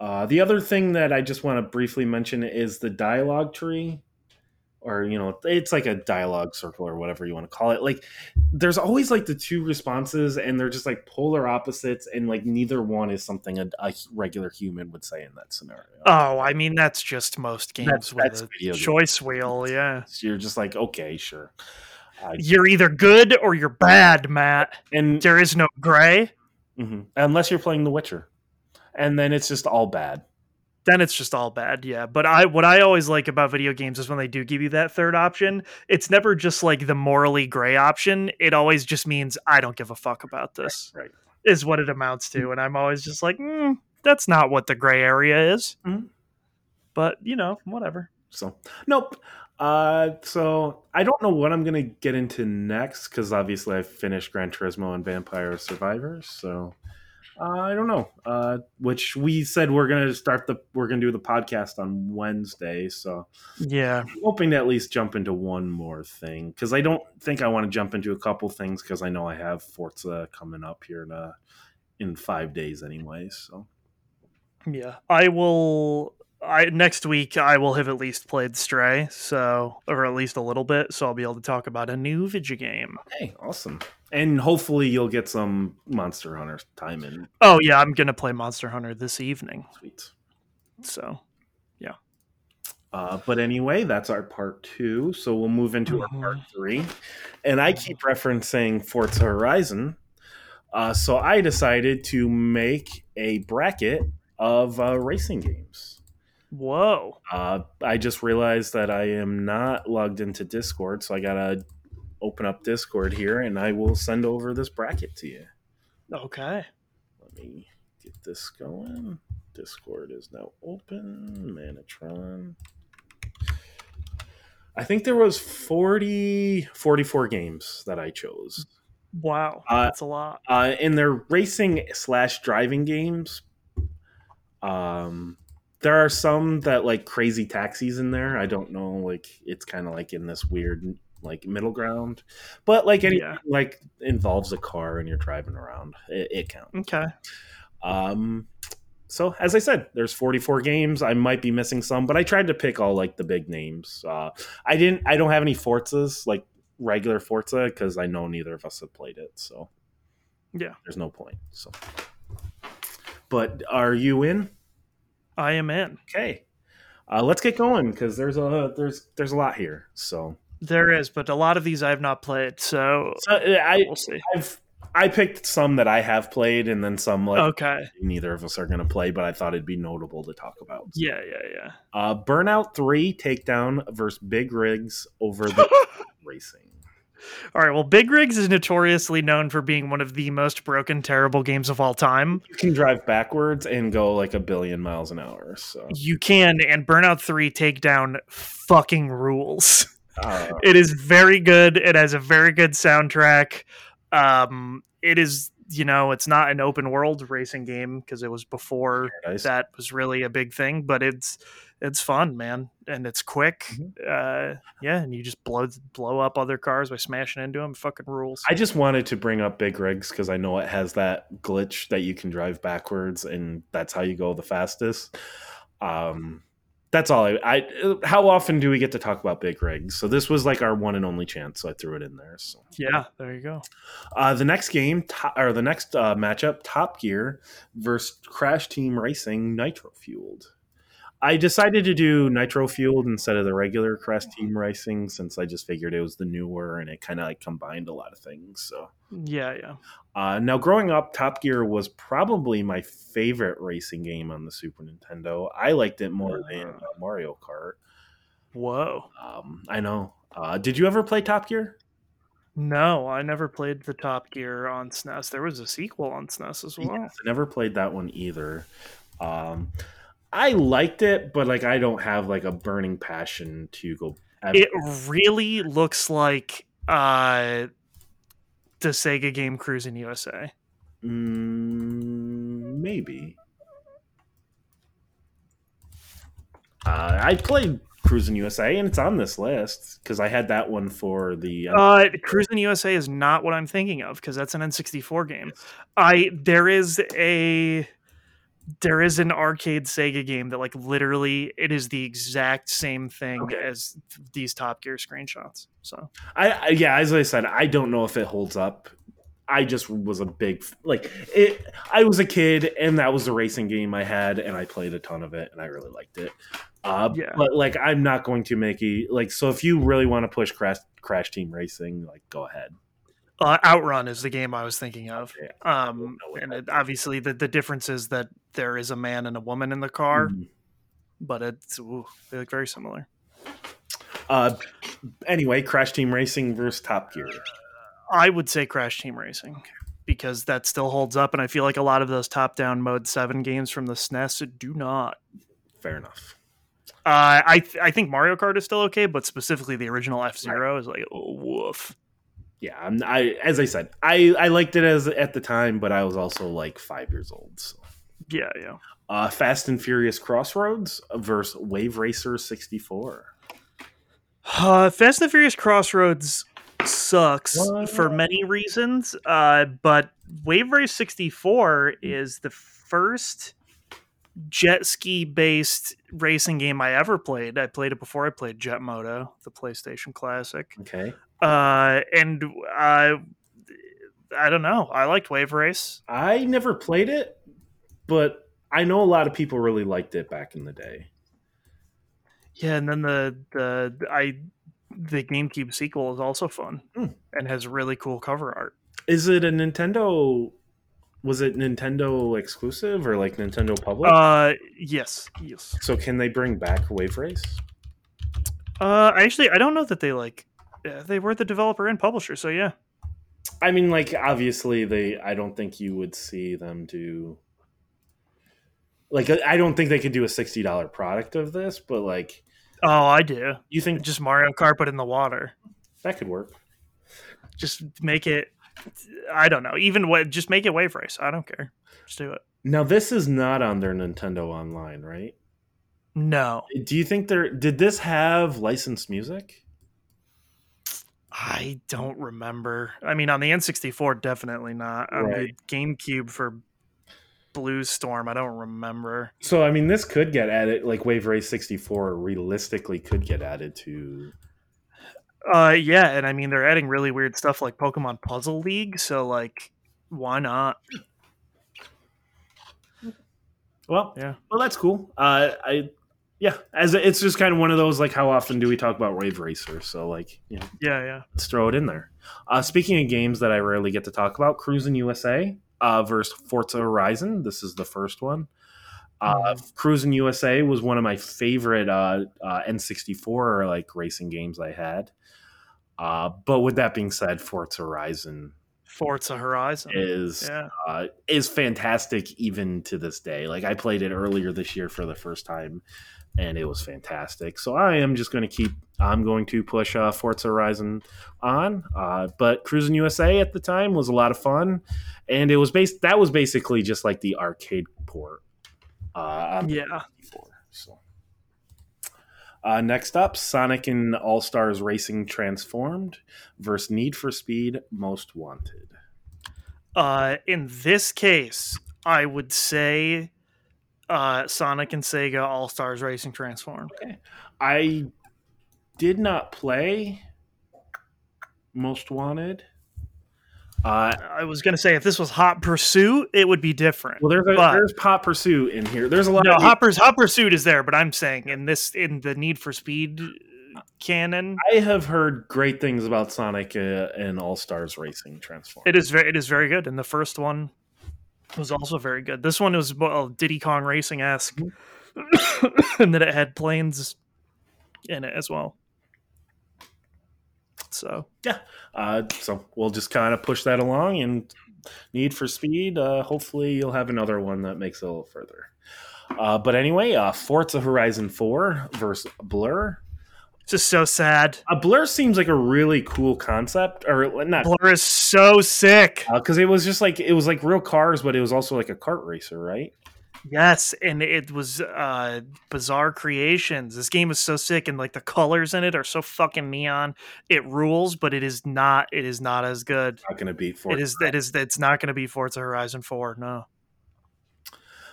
Uh, the other thing that i just want to briefly mention is the dialogue tree or you know it's like a dialogue circle or whatever you want to call it like there's always like the two responses and they're just like polar opposites and like neither one is something a, a regular human would say in that scenario Oh, I mean that's just most games That's- with that's a games. choice wheel. Yeah, So you're just like, okay, sure. You're either good or you're bad, Matt. and There is no gray. mhm. unless you're playing The Witcher, and then it's just all bad. Then it's just all bad. Yeah, but I what I always like about video games is when they do give you that third option. It's never just like the morally gray option. It always just means I don't give a fuck about this. Right. Is what it amounts to, and I'm always just like, mm, that's not what the gray area is. Mhm. But you know, whatever. So nope. Uh, so I don't know what I'm gonna get into next because obviously I finished Gran Turismo and Vampire Survivors. So uh, I don't know. Uh, which we said we're gonna start the we're gonna do the podcast on Wednesday. So Yeah. I'm hoping to at least jump into one more thing because I don't think I want to jump into a couple things because I know I have Forza coming up here in uh, in five days anyway. So Yeah, I will. I next week I will have at least played Stray, so or at least a little bit, so I'll be able to talk about a new video game. hey, awesome! And hopefully you'll get some Monster Hunter time in. Oh yeah, I'm gonna play Monster Hunter this evening. Sweet. So yeah. Uh, but anyway, that's our part two. So we'll move into our part Mhm. three. And I keep referencing Forza Horizon. Uh, so I decided to make a bracket of uh, racing games. Whoa. Uh, I just realized that I am not logged into Discord, so I gotta open up Discord here, and I will send over this bracket to you. Okay. Let me get this going. Discord is now open. Manatron. I think there was 40, 44 games that I chose. Wow. Uh, That's a lot. Uh, in their racing slash driving games, um, there are some that like crazy taxis in there. I don't know, like it's kind of like in this weird like middle ground, but like anything Yeah. like involves a car and you're driving around, it, it counts. Okay. Um, so as I said, there's 44 games. I might be missing some, but I tried to pick all like the big names. Uh, I didn't. I don't have any Forzas like regular Forza because I know neither of us have played it. So Yeah. there's no point. So, but are you in? I am in. Okay, uh, let's get going because there's a there's there's a lot here. So, There is, but a lot of these I have not played, so so uh, I we'll see. I've I picked some that I have played and then some like Okay. neither of us are going to play, but I thought it'd be notable to talk about. Yeah, yeah, yeah. Uh, Burnout 3 takedown versus Big Rigs over [laughs] the racing. All right. Well, Big Rigs is notoriously known for being one of the most broken, terrible games of all time. You can drive backwards and go like a billion miles an hour. So, You can, and Burnout 3 Takedown fucking rules. [laughs] uh, It is very good. It has a very good soundtrack. Um, it is, you know, it's not an open world racing game because it was before that was really a big thing, but it's it's fun, man, and it's quick. Mhm. Uh, yeah, and you just blow blow up other cars by smashing into them. Fucking rules. I just wanted to bring up Big Rigs because I know it has that glitch that you can drive backwards, and that's how you go the fastest. Um, that's all. I, I how often do we get to talk about Big Rigs? So this was like our one and only chance, so I threw it in there. So yeah, there you go. uh, the next game to- or the next uh, matchup, Top Gear versus Crash Team Racing Nitro Fueled. I decided to do nitro fueled instead of the regular Crash Team Racing since I just figured it was the newer and it kind of like combined a lot of things. So Yeah, yeah. uh, now, growing up, Top Gear was probably my favorite racing game on the Super Nintendo. I liked it more than uh, Mario Kart. Whoa. Um, I know. Uh, did you ever play Top Gear? No, I never played the Top Gear on SNES. There was a sequel on SNES as well. Yes, I never played that one either. Um, I liked it, but like I don't have like a burning passion to go. It really looks like uh, the Sega game Cruis'n USA. Mm, maybe. Uh, I played Cruis'n USA, and it's on this list because I had that one for the. Uh, Cruis'n USA is not what I'm thinking of because that's an N64 game. I there is a there is an arcade Sega game that like literally it is the exact same thing Okay. as these Top Gear screenshots. So I, I yeah, as I said, I don't know if it holds up. I just was a big like it. I was a kid, and that was the racing game I had, and I played a ton of it, and I really liked it. Uh, Yeah. But like, I'm not going to make a like. So if you really want to push Crash Crash Team Racing, like, go ahead. Uh, Outrun is the game I was thinking of. Um, and it, obviously the the difference is that there is a man and a woman in the car, Mhm. but it's ooh, they look very similar. Uh, anyway, Crash Team Racing versus Top Gear. I would say Crash Team Racing because that still holds up, and I feel like a lot of those top-down Mode Seven games from the SNES do not. Fair enough. Uh, I th- I think Mario Kart is still okay, but specifically the original F Zero is like oh, woof. Yeah, I'm, I as I said, I I liked it as at the time, but I was also like five years old. So. Yeah, yeah. Uh, Fast and Furious Crossroads versus Wave Racer 64. Uh, Fast and Furious Crossroads sucks What? for many reasons, uh, but Wave Race 64 is the first jet ski based racing game I ever played. I played it before I played Jet Moto, the PlayStation Classic. Okay. Uh, and I, I don't know. I liked Wave Race. I never played it, but I know a lot of people really liked it back in the day. Yeah, and then the the I the GameCube sequel is also fun Hmm. and has really cool cover art. Is it a Nintendo? Was it Nintendo exclusive or like Nintendo public? Uh, yes, yes. so can they bring back Wave Race? Uh, actually, I don't know that they like. Uh, They were the developer and publisher, so yeah. I mean, like obviously they. I don't think you would see them do. Like I don't think they could do a sixty dollar product of this, but like Oh, I do. you think Just Mario Kart, but in the water. that could work? Just make it. I don't know. Even what? Just make it wave race. I don't care. Just do it. Now this is not on their Nintendo Online, right? No, Do you think there did this have licensed music? I don't remember. I mean, on the N64, definitely not. On Right. the GameCube for Blue Storm, I don't remember. So I mean, this could get added. Like Wave Race sixty four, realistically, could get added to. Uh, yeah, and I mean they're adding really weird stuff like Pokemon Puzzle League. So like, why not? Well, Yeah. well, that's cool. Uh, I yeah, as a, it's just kind of one of those like, how often do we talk about Wave Racer? So like, you know, Yeah, yeah. let's throw it in there. Uh, speaking of games that I rarely get to talk about, Cruis'n USA uh, versus Forza Horizon. This is the first one. Uh, Cruis'n USA was one of my favorite uh, uh, N64 like racing games I had. Uh, but with that being said, Forza Horizon Forza Horizon. is yeah. uh, is fantastic even to this day. Like I played it earlier this year for the first time, and it was fantastic. So I am just going to keep. I'm going to push uh, Forza Horizon on. Uh, but Cruis'n USA at the time was a lot of fun, and it was based. That was basically just like the arcade port. Uh, Yeah. N64, So. Uh, next up, Sonic and All Stars Racing Transformed versus Need for Speed Most Wanted. Uh, in this case, I would say uh, Sonic and Sega All Stars Racing Transformed. Okay. I did not play Most Wanted. Uh, I was gonna say if this was Hot Pursuit, it would be different. well, there's a, But- there's Pop Pursuit in here. There's a lot no, of. Hot, Purs- Hot Pursuit is there, but I'm saying in this in the Need for Speed canon, I have heard great things about Sonic uh, and All Stars Racing Transform. it is very it is very good. And the first one was also very good. This one was well Diddy Kong Racing esque, [coughs] and then it had planes in it as well. So yeah, Uh, so we'll just kind of push that along and Need for Speed. Uh, hopefully, you'll have another one that makes it a little further. Uh, but anyway, uh, Forza Horizon 4 versus Blur. it's just so sad. A Blur seems like a really cool concept, or not Blur is so sick. because it was just like it was like real cars, but it was also like a kart racer, right? Yes, and it was uh bizarre creations. This game is so sick and like the colors in it are so fucking neon. It rules, but it is not it is not as good. Not going to beat Forza. It is it is it's not going to be Forza Horizon 4. No.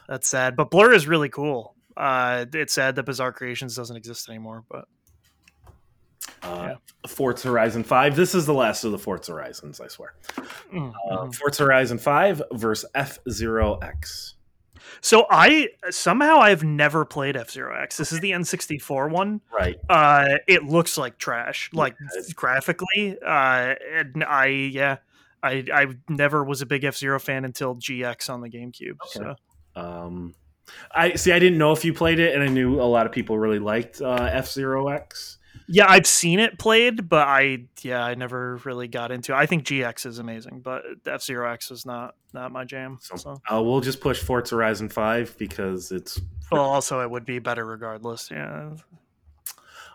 That's sad, but Blur is really cool. Uh it's sad that Bizarre Creations doesn't exist anymore, but uh, Forza Horizon 5. This is the last of the Forza Horizons, I swear. Mm, Uh, mhm. Forza Horizon 5 versus F Zero X. So I somehow I've never played F-Zero X. This is the N64 one. Right. uh it looks like trash like it- graphically uh and i yeah i i never was a big f-zero fan until gx on the gamecube so Um, I see. I didn't know if you played it, and I knew a lot of people really liked uh, F Zero X. yeah i've seen it played but i yeah i never really got into it i think gx is amazing but f-zero x is not not my jam So- so Uh, we'll just push Forza Horizon Five because it's. well also it would be better regardless yeah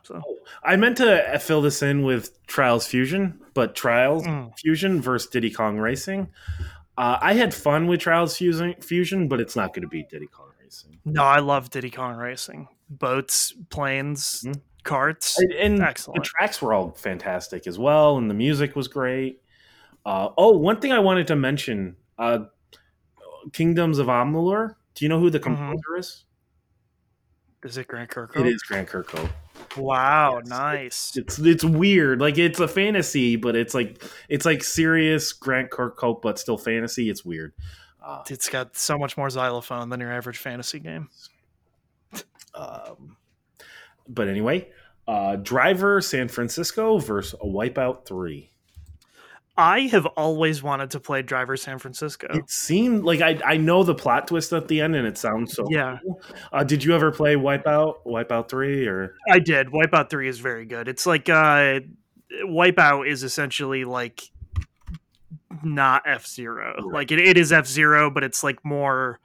So I meant to fill this in with Trials Fusion, but Trials Mm. Fusion versus Diddy Kong Racing. Uh, I had fun with Trials Fusion, but it's not going to beat Diddy Kong Racing. no i love diddy kong racing boats planes Mhm. Carts And, and the tracks were all fantastic as well, and the music was great. Uh, oh, one thing I wanted to mention: uh, Kingdoms of Amalur. Do you know who the Mhm. composer is? is it grant kirkhope It is Grant Kirkhope. wow Yes. nice It's it's weird. Like it's a fantasy, but it's like it's like serious Grant Kirkhope, but still fantasy. It's weird. Uh, It's got so much more xylophone than your average fantasy game. um, but anyway, uh, Driver San Francisco versus a Wipeout Three. I have always wanted to play Driver San Francisco. It seemed like I I know the plot twist at the end, and it sounds so. Yeah. Cool. Uh, did you ever play Wipeout Wipeout Three or? I did. Wipeout Three is very good. It's like uh, Wipeout is essentially like not F Zero. Right. Like it, it is F Zero, but it's like more.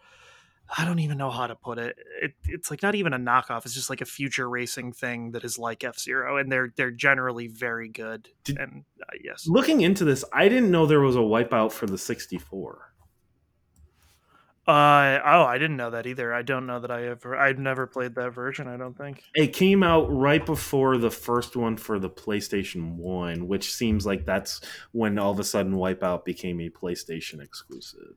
I don't even know how to put it. it. It's like not even a knockoff. It's just like a future racing thing that is like F Zero, and they're they're generally very good. Did- and uh, yes, Looking into this, I didn't know there was a Wipeout for the 64. uh oh, I didn't know that either. I don't know that I ever. I've never played that version. I don't think. It came out right before the first one for the PlayStation 1, which seems like that's when all of a sudden Wipeout became a PlayStation exclusive.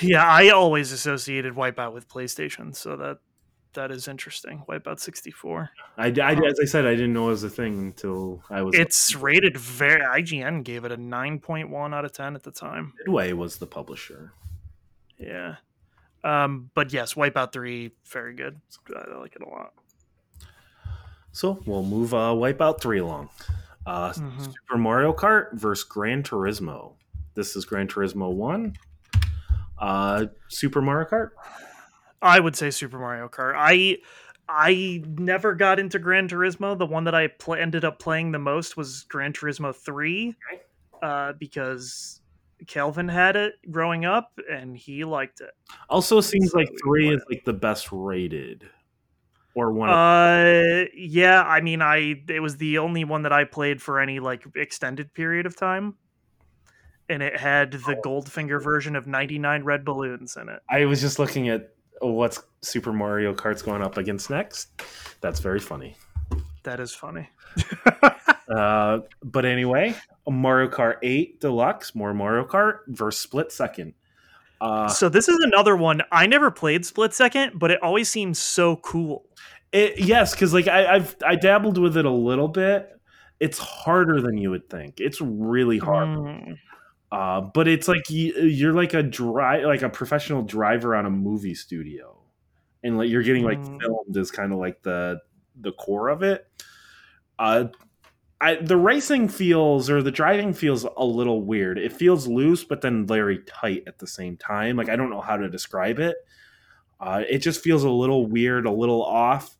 Yeah, I always associated Wipeout with PlayStation, so that that is interesting. Wipeout sixty four. I, I, as I said, I didn't know it was a thing until I was. It's rated very. IGN gave it a nine point one out of ten at the time. Midway was the publisher. Yeah, um, but yes, Wipeout three very good. I like it a lot. So we'll move uh, Wipeout 3 along. Uh, Mhm. Super Mario Kart versus Gran Turismo. This is Gran Turismo 1. Uh, Super Mario Kart? I would say Super Mario Kart. I I never got into Gran Turismo. The one that I pl- ended up playing the most was Gran Turismo three, Okay. uh, because Kelvin had it growing up and he liked it. Also seems So like 3 is like the best rated. Or one. Uh, yeah. I mean, I it was the only one that I played for any like extended period of time, and it had the Oh. Goldfinger version of ninety nine red balloons in it. I was just looking at what's Super Mario Kart's going up against next. That's very funny. That is funny. [laughs] Uh, but anyway, Mario Kart 8 Deluxe, more Mario Kart versus Split Second. Uh, so this is another one. I never played Split Second, but it always seems so cool. It, yes, because like I, I've I dabbled with it a little bit. It's harder than you would think. It's really hard. Mm. Uh, but it's like you, you're like a dri like a professional driver on a movie studio, and like you're getting like Mm. filmed is kind of like the the core of it. Uh, I, the racing feels or the driving feels a little weird. It feels loose, but then very tight at the same time. Like I don't know how to describe it. Uh, it just feels a little weird, a little off.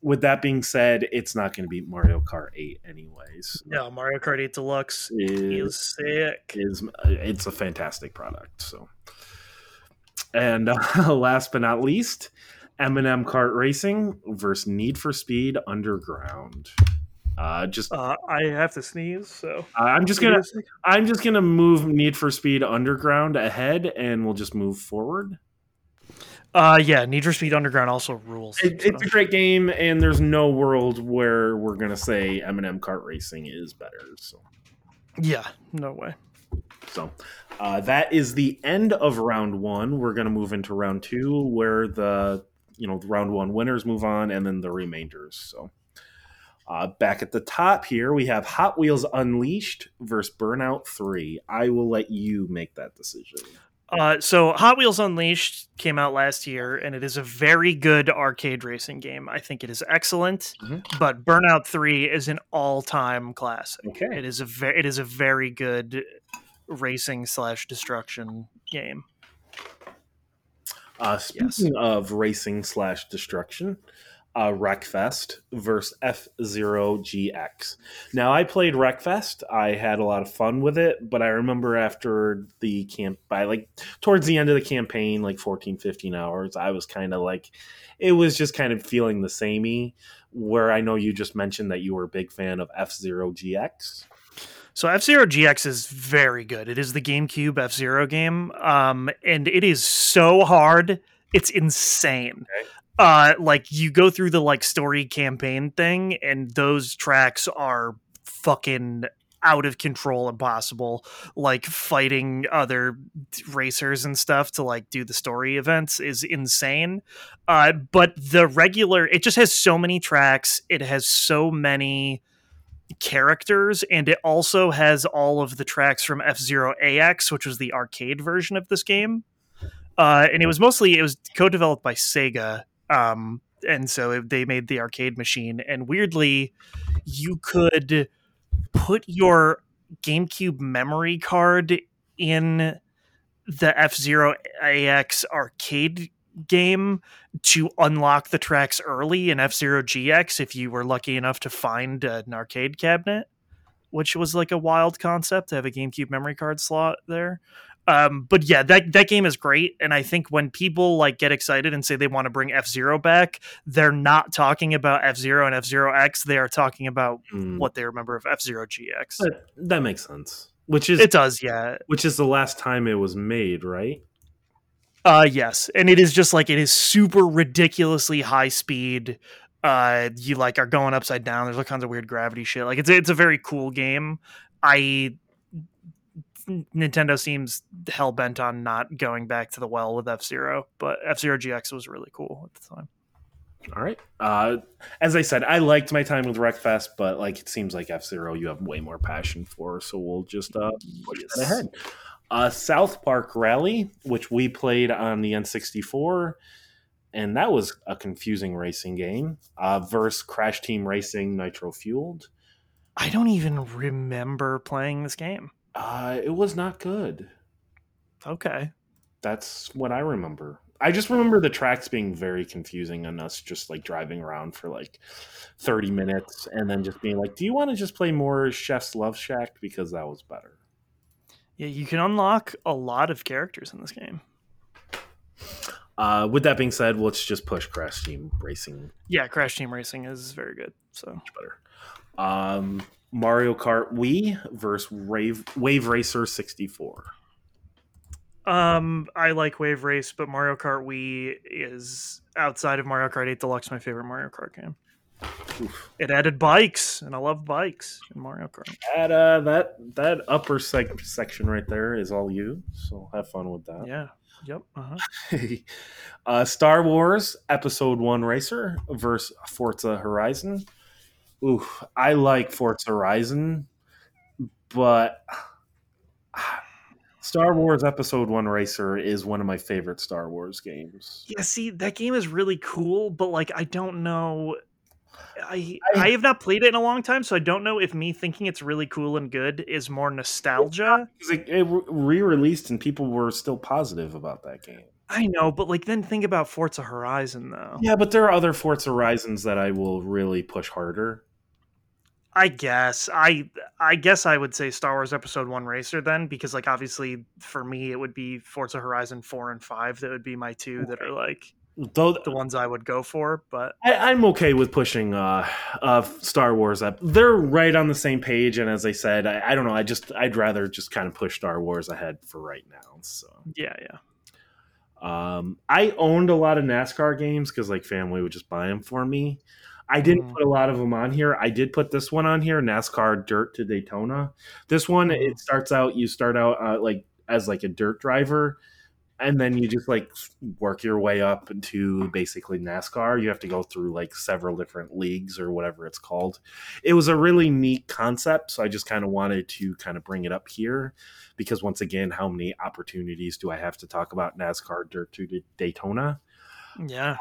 With that being said, it's not going to be Mario Kart 8 anyways. No, Mario Kart 8 Deluxe is sick. is it's a fantastic product. So, and uh, [laughs] last but not least, M&M Kart Racing versus Need for Speed Underground. Uh, just Uh, I have to sneeze, so I'm just gonna I'm just gonna move Need for Speed Underground ahead, and we'll just move forward. Uh, yeah, Need for Speed Underground also rules. It, it's a great game, and there's no world where we're gonna say M&M Kart Racing is better. So. yeah, no way. So uh, that is the end of round one. We're going to move into round two, where the you know round one winners move on, and then the remainders. So uh, back at the top here, we have Hot Wheels Unleashed versus Burnout Three. I will let you make that decision. Uh, so Hot Wheels Unleashed came out last year, and it is a very good arcade racing game. I think it is excellent, Mhm. but Burnout Three is an all-time classic. Okay. It is a very, it is a very good racing slash destruction game. Uh, speaking of racing slash destruction, uh, Wreckfest versus F Zero GX. Now, I played Wreckfest. I had a lot of fun with it, but I remember after the camp, by like towards the end of the campaign, like 14, 15 hours, I was kind of like, it was just kind of feeling the samey. Where I know you just mentioned that you were a big fan of F Zero GX. So F Zero GX is very good. It is the GameCube F Zero game, um, and it is so hard. It's insane. Okay. Uh, like you go through the like story campaign thing, and those tracks are fucking out of control, impossible. Like fighting other racers and stuff to like do the story events is insane. Uh, but the regular, it just has so many tracks. It has so many characters and it also has all of the tracks from F-Zero AX which was the arcade version of this game uh, and it was mostly it was co-developed by Sega um, and so they made the arcade machine. And weirdly, you could put your GameCube memory card in the F Zero AX arcade game to unlock the tracks early in F Zero GX if you were lucky enough to find an arcade cabinet, which was like a wild concept to have a GameCube memory card slot there. Um, but yeah, that that game is great, and I think when people like get excited and say they want to bring F Zero back, they're not talking about F Zero and F Zero X. They are talking about Mm. what they remember of F Zero GX. But that makes sense. Which is It does, yeah. which is the last time it was made, right? Uh yes, and it is just like it is super ridiculously high speed. Uh, you like are going upside down. There's all kinds of weird gravity shit. Like it's it's a very cool game. I Nintendo seems hell bent on not going back to the well with F Zero, but F Zero GX was really cool at the time. All right. Uh, as I said, I liked my time with Wreckfest, but like it seems like F Zero you have way more passion for, so we'll just uh, push that ahead. Uh, South Park Rally, which we played on the N64, and that was a confusing racing game. Uh, versus Crash Team Racing Nitro Fueled. I don't even remember playing this game. Uh, it was not good. Okay. That's what I remember. I just remember the tracks being very confusing and us just like driving around for like 30 minutes and then just being like, do you want to just play more Chef's Love Shack? Because that was better. Yeah, you can unlock a lot of characters in this game. Uh, with that being said, let's just push Crash Team Racing Yeah, Crash Team Racing is very good. So much better. Um, Mario Kart Wii versus Wave, Wave Racer 64. Um, I like Wave Race, but Mario Kart Wii is outside of Mario Kart 8 Deluxe my favorite Mario Kart game. Oof. It added bikes, and I love bikes in Mario Kart. That, uh, that, that upper seg- section right there is all you. So have fun with that. Yeah. Yep. Uh-huh. [laughs] uh, Star Wars Episode One Racer versus Forza Horizon. Ooh, I like Forza Horizon, but [sighs] Star Wars Episode One Racer is one of my favorite Star Wars games. Yeah. See, that game is really cool, but like, I don't know. I, I- I have not played it in a long time, so I don't know if me thinking it's really cool and good is more nostalgia. It, it re-released and people were still positive about that game. I know, but like then think about Forza Horizon though. Yeah, but there are other Forza Horizons that I will really push harder. I guess I I guess I would say Star Wars Episode One Racer then because like obviously for me it would be Forza Horizon four and five that would be my two that are like Though the ones I would go for. But I, I'm okay with pushing uh, uh, Star Wars up. They're right on the same page, and as I said, I, I don't know. I just I'd rather just kind of push Star Wars ahead for right now. So yeah, yeah. um, I owned a lot of NASCAR games because like family would just buy them for me. I didn't Mm. put a lot of them on here. I did put this one on here, NASCAR Dirt to Daytona. This one it starts out. You start out uh, like as like a dirt driver, and then you just like work your way up into basically NASCAR. You have to go through like several different leagues or whatever it's called. It was a really neat concept, so I just kind of wanted to kind of bring it up here because once again, how many opportunities do I have to talk about NASCAR Dirt to Daytona? Yeah.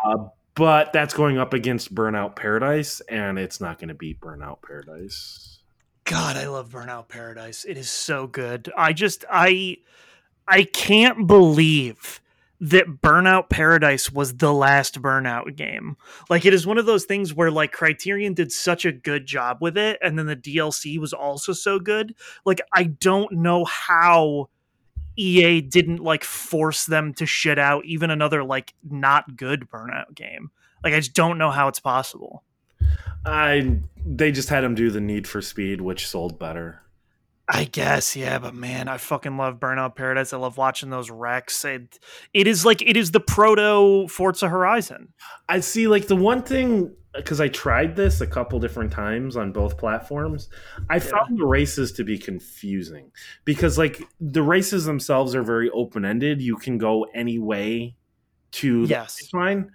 But that's going up against Burnout Paradise, and it's not going to beat Burnout Paradise. God, I love Burnout Paradise. It is so good. I just I I can't believe that Burnout Paradise was the last Burnout game. Like it is one of those things where like Criterion did such a good job with it and then the DLC was also so good. Like I don't know how EA didn't like force them to shit out even another like not good Burnout game. Like I just don't know how it's possible. I they just had him do the Need for Speed, which sold better. I guess, yeah, but man, I fucking love Burnout Paradise. I love watching those wrecks. It, it is like it is the proto Forza Horizon. I see, like the one thing because I tried this a couple different times on both platforms. I found the races to be confusing because, like, the races themselves are very open ended. You can go any way to the Yes. finish line,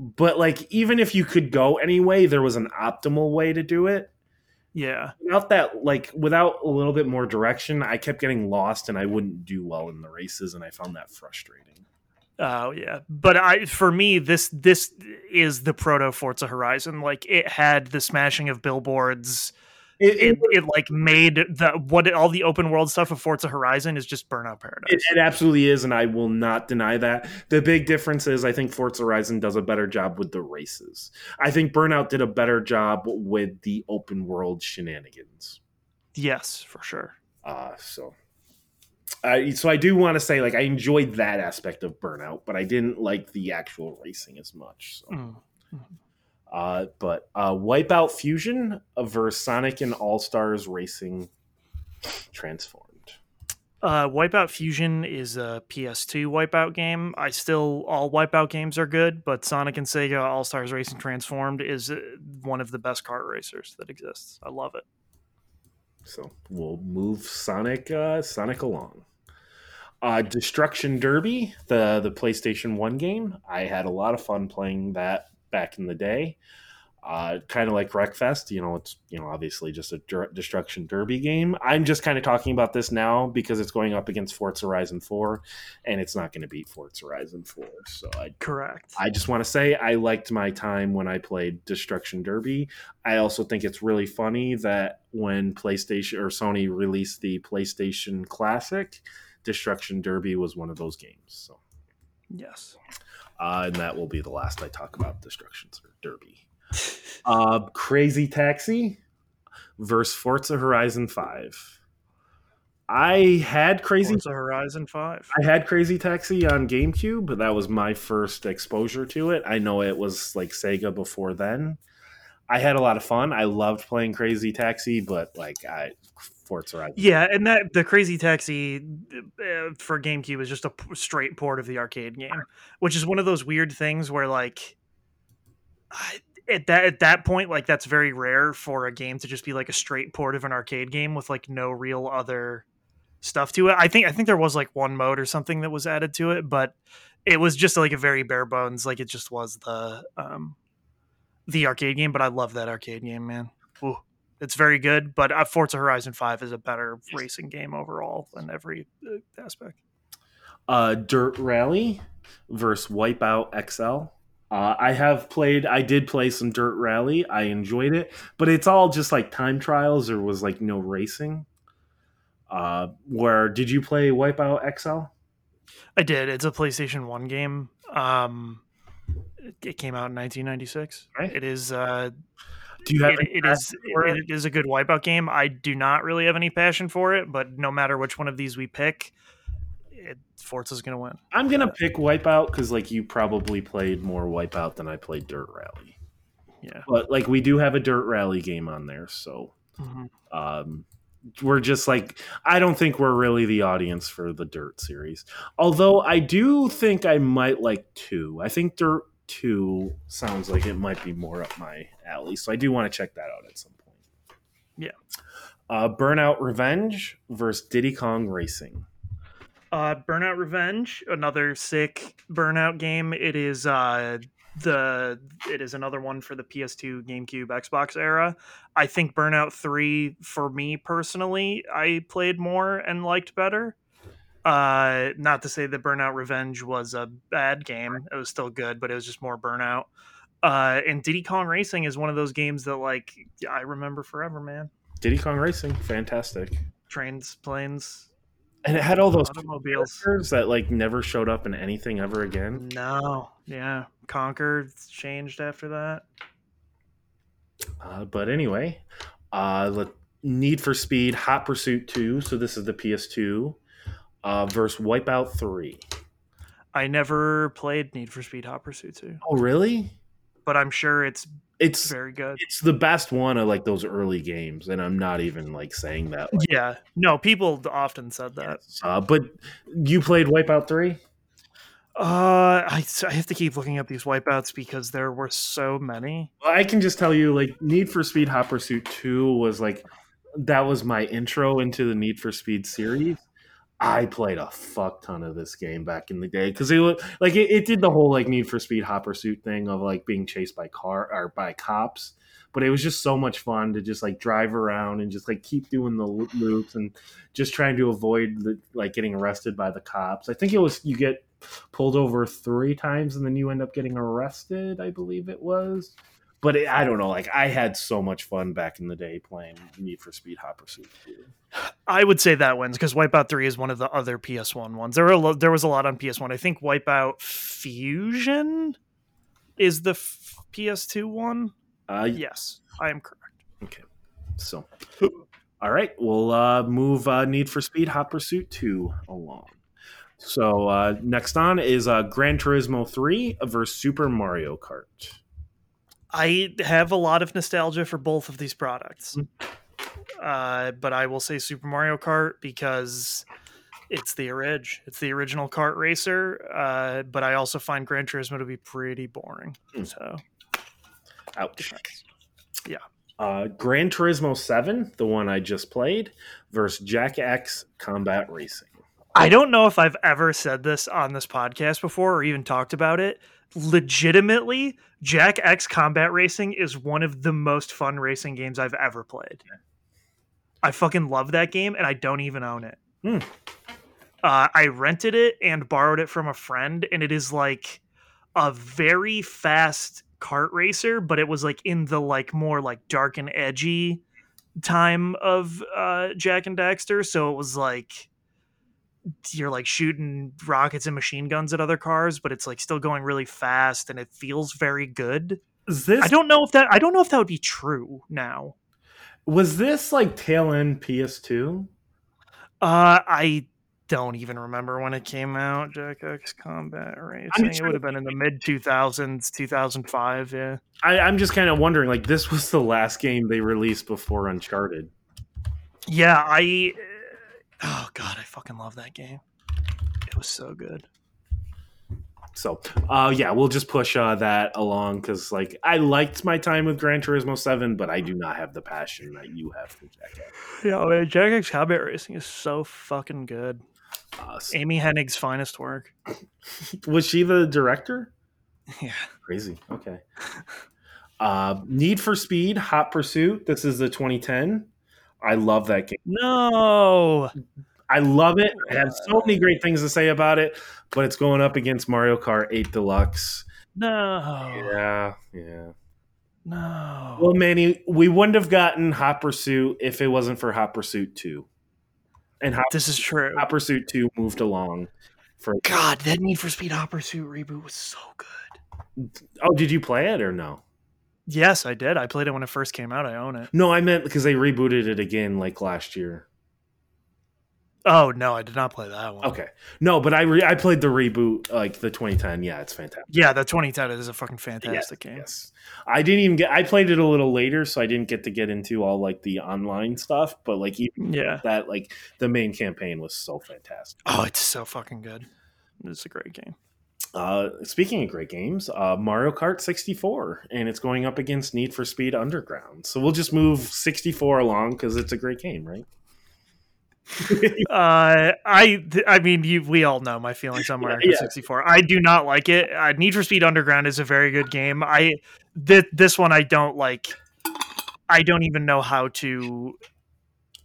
but like, even if you could go any way, there was an optimal way to do it. Yeah. without that like without a little bit more direction i kept getting lost and i wouldn't do well in the races and i found that frustrating Oh yeah, but I for me this this is the proto Forza Horizon. Like it had the smashing of billboards. It, it, it, like made the what all the open world stuff of Forza Horizon is just Burnout Paradise. It, it, absolutely is, and I will not deny that. The big difference is I think Forza Horizon does a better job with the races. I think Burnout did a better job with the open world shenanigans. Yes, for sure. Uh so uh, so I do want to say like I enjoyed that aspect of Burnout, but I didn't like the actual racing as much. So. Mm-hmm. Uh, but uh, Wipeout Fusion versus Sonic and All Stars Racing Transformed. Uh, Wipeout Fusion is a PS2 Wipeout game. I still all Wipeout games are good, but Sonic and Sega All Stars Racing Transformed is uh, one of the best kart racers that exists. I love it. So we'll move Sonic uh, Sonic along. Uh, Destruction Derby, the the PlayStation One game. I had a lot of fun playing that back in the day. Uh, kind of like Wreckfest, you know, it's you know obviously just a destruction derby game. I'm just kind of talking about this now because it's going up against Forza Horizon 4, and it's not going to beat Forza Horizon 4. So I correct. I just want to say I liked my time when I played Destruction Derby. I also think it's really funny that when PlayStation or Sony released the PlayStation Classic, Destruction Derby was one of those games. So yes, uh, and that will be the last I talk about Destruction Derby. Uh, Crazy Taxi versus Forza Horizon Five. I had Crazy Forza Horizon Five. I had Crazy Taxi on GameCube, but that was my first exposure to it. I know it was like Sega before then. I had a lot of fun. I loved playing Crazy Taxi, but like I Forza Horizon. Yeah, and that the Crazy Taxi uh, for GameCube is just a p- straight port of the arcade game, which is one of those weird things where like at that at that point like that's very rare for a game to just be like a straight port of an arcade game with like no real other stuff to it. I think I think there was like one mode or something that was added to it, but it was just like a very bare bones like it just was the um the arcade game, but I love that arcade game, man. Ooh, it's very good, but uh, Forza Horizon 5 is a better racing game overall in every uh, aspect. Uh Dirt Rally versus Wipeout XL. Uh, I have played. I did play some dirt rally. I enjoyed it, but it's all just like time trials. There was like no racing. Uh, where did you play Wipeout XL? I did. It's a PlayStation One game. Um, it came out in 1996. Right. It is. Uh, do you have? It, it is. It, it is a good Wipeout game. I do not really have any passion for it, but no matter which one of these we pick, it, Forza's gonna win. I'm gonna pick Wipeout because like you probably played more Wipeout than I played Dirt Rally. Yeah, but like we do have a Dirt Rally game on there, so mm-hmm. um, we're just like I don't think we're really the audience for the Dirt series. Although I do think I might like two. I think Dirt Two sounds like it might be more up my alley, so I do want to check that out at some point. Yeah. Uh, Burnout Revenge versus Diddy Kong Racing. Uh, Burnout Revenge, another sick Burnout game. It is uh, the it is another one for the PS2, GameCube, Xbox era. I think Burnout Three, for me personally, I played more and liked better. Uh, not to say that Burnout Revenge was a bad game; it was still good, but it was just more Burnout. Uh, and Diddy Kong Racing is one of those games that like I remember forever, man. Diddy Kong Racing, fantastic. Trains, planes, and it had all those automobiles that like never showed up in anything ever again. No, yeah, Conker changed after that. Uh, but anyway, uh, Need for Speed Hot Pursuit Two. So this is the PS2 uh, versus Wipeout Three. I never played Need for Speed Hot Pursuit Two. Oh, really? But I'm sure it's it's very good. It's the best one of like those early games, and I'm not even like saying that. Like, yeah, no, people often said that. Uh, but you played Wipeout three. Uh, I, I have to keep looking up these wipeouts because there were so many. Well, I can just tell you, like Need for Speed Hot Pursuit Two was like that was my intro into the Need for Speed series. I played a fuck ton of this game back in the day because it like it, it, did the whole like Need for Speed Hot Pursuit thing of like being chased by car or by cops, but it was just so much fun to just like drive around and just like keep doing the loops and just trying to avoid the like getting arrested by the cops. I think it was you get pulled over three times, and then you end up getting arrested. I believe it was. But it, I don't know. Like I had so much fun back in the day playing Need for Speed Hot Pursuit. I would say that wins because Wipeout Three is one of the other PS1 ones. There were lo- there was a lot on PS1. I think Wipeout Fusion is the f- PS2 one. Uh, Yes, I am correct. Okay, so, all right, we'll uh, move uh, Need for Speed Hot Pursuit 2 along. So, uh, next on is uh, Gran Turismo 3 versus Super Mario Kart. I have a lot of nostalgia for both of these products. Mm. Uh, but I will say Super Mario Kart because it's the orig. It's the original kart racer. Uh, but I also find Gran Turismo to be pretty boring. Mm. So Ouch. depends. Uh, Gran Turismo 7, the one I just played, versus Jak X Combat Racing. I don't know if I've ever said this on this podcast before or even talked about it. Legitimately, Jak X Combat Racing is one of the most fun racing games I've ever played. I fucking love that game and I don't even own it. Hmm. Uh, I rented it and borrowed it from a friend, and it is like a very fast kart racer, but it was like in the like more like dark and edgy time of uh, Jak and Daxter. So it was like you're like shooting rockets and machine guns at other cars, but it's like still going really fast and it feels very good. Is this I don't know if that I don't know if that would be true now. was this like tail end PS2? Uh I don't even remember when it came out. Jak X Combat Racing. It sure- would have been in the mid 2000s, 2005. Yeah. I, I'm just kind of wondering, like, this was the last game they released before Uncharted. Yeah. I. Oh God, I fucking love that game. It was so good. So, uh, yeah, we'll just push uh, that along because, like, I liked my time with Gran Turismo Seven, but I do not have the passion that you have for Jak. Yeah, man, Jak X Combat Racing is so fucking good. Uh, s- Amy Hennig's finest work. [laughs] was she the director? [laughs] Yeah. Crazy. Okay. [laughs] Uh, Need for Speed, Hot Pursuit. This is the 2010. I love that game. No. I love it. I have so many great things to say about it, but it's going up against Mario Kart 8 Deluxe. No. Yeah, yeah. No. Well, Manny, we wouldn't have gotten Hot Pursuit if it wasn't for Hot Pursuit 2. And Hot, this is true. Hot Pursuit 2 moved along for God, that Need for Speed Hot Pursuit reboot was so good. Oh, did you play it or no? Yes, I did. I played it when it first came out. I own it. No, I meant because they rebooted it again like last year. Oh no, I did not play that one. Okay. No, but I re- I played the reboot like the 2010. Yeah, it's fantastic. Yeah, the 2010 is a fucking fantastic game. Yes. I didn't even get I played it a little later, so I didn't get to get into all like the online stuff, but like even Yeah. that like the main campaign was so fantastic. Oh, it's so fucking good. It's a great game. Uh, speaking of great games, uh, Mario Kart 64, and it's going up against Need for Speed Underground. So we'll just move 64 along because it's a great game, right? [laughs] Uh, I I mean, you, we all know my feelings on Mario [laughs] Kart Yeah. 64. I do not like it. Uh, Need for Speed Underground is a very good game. I th- this one I don't like. I don't even know how to.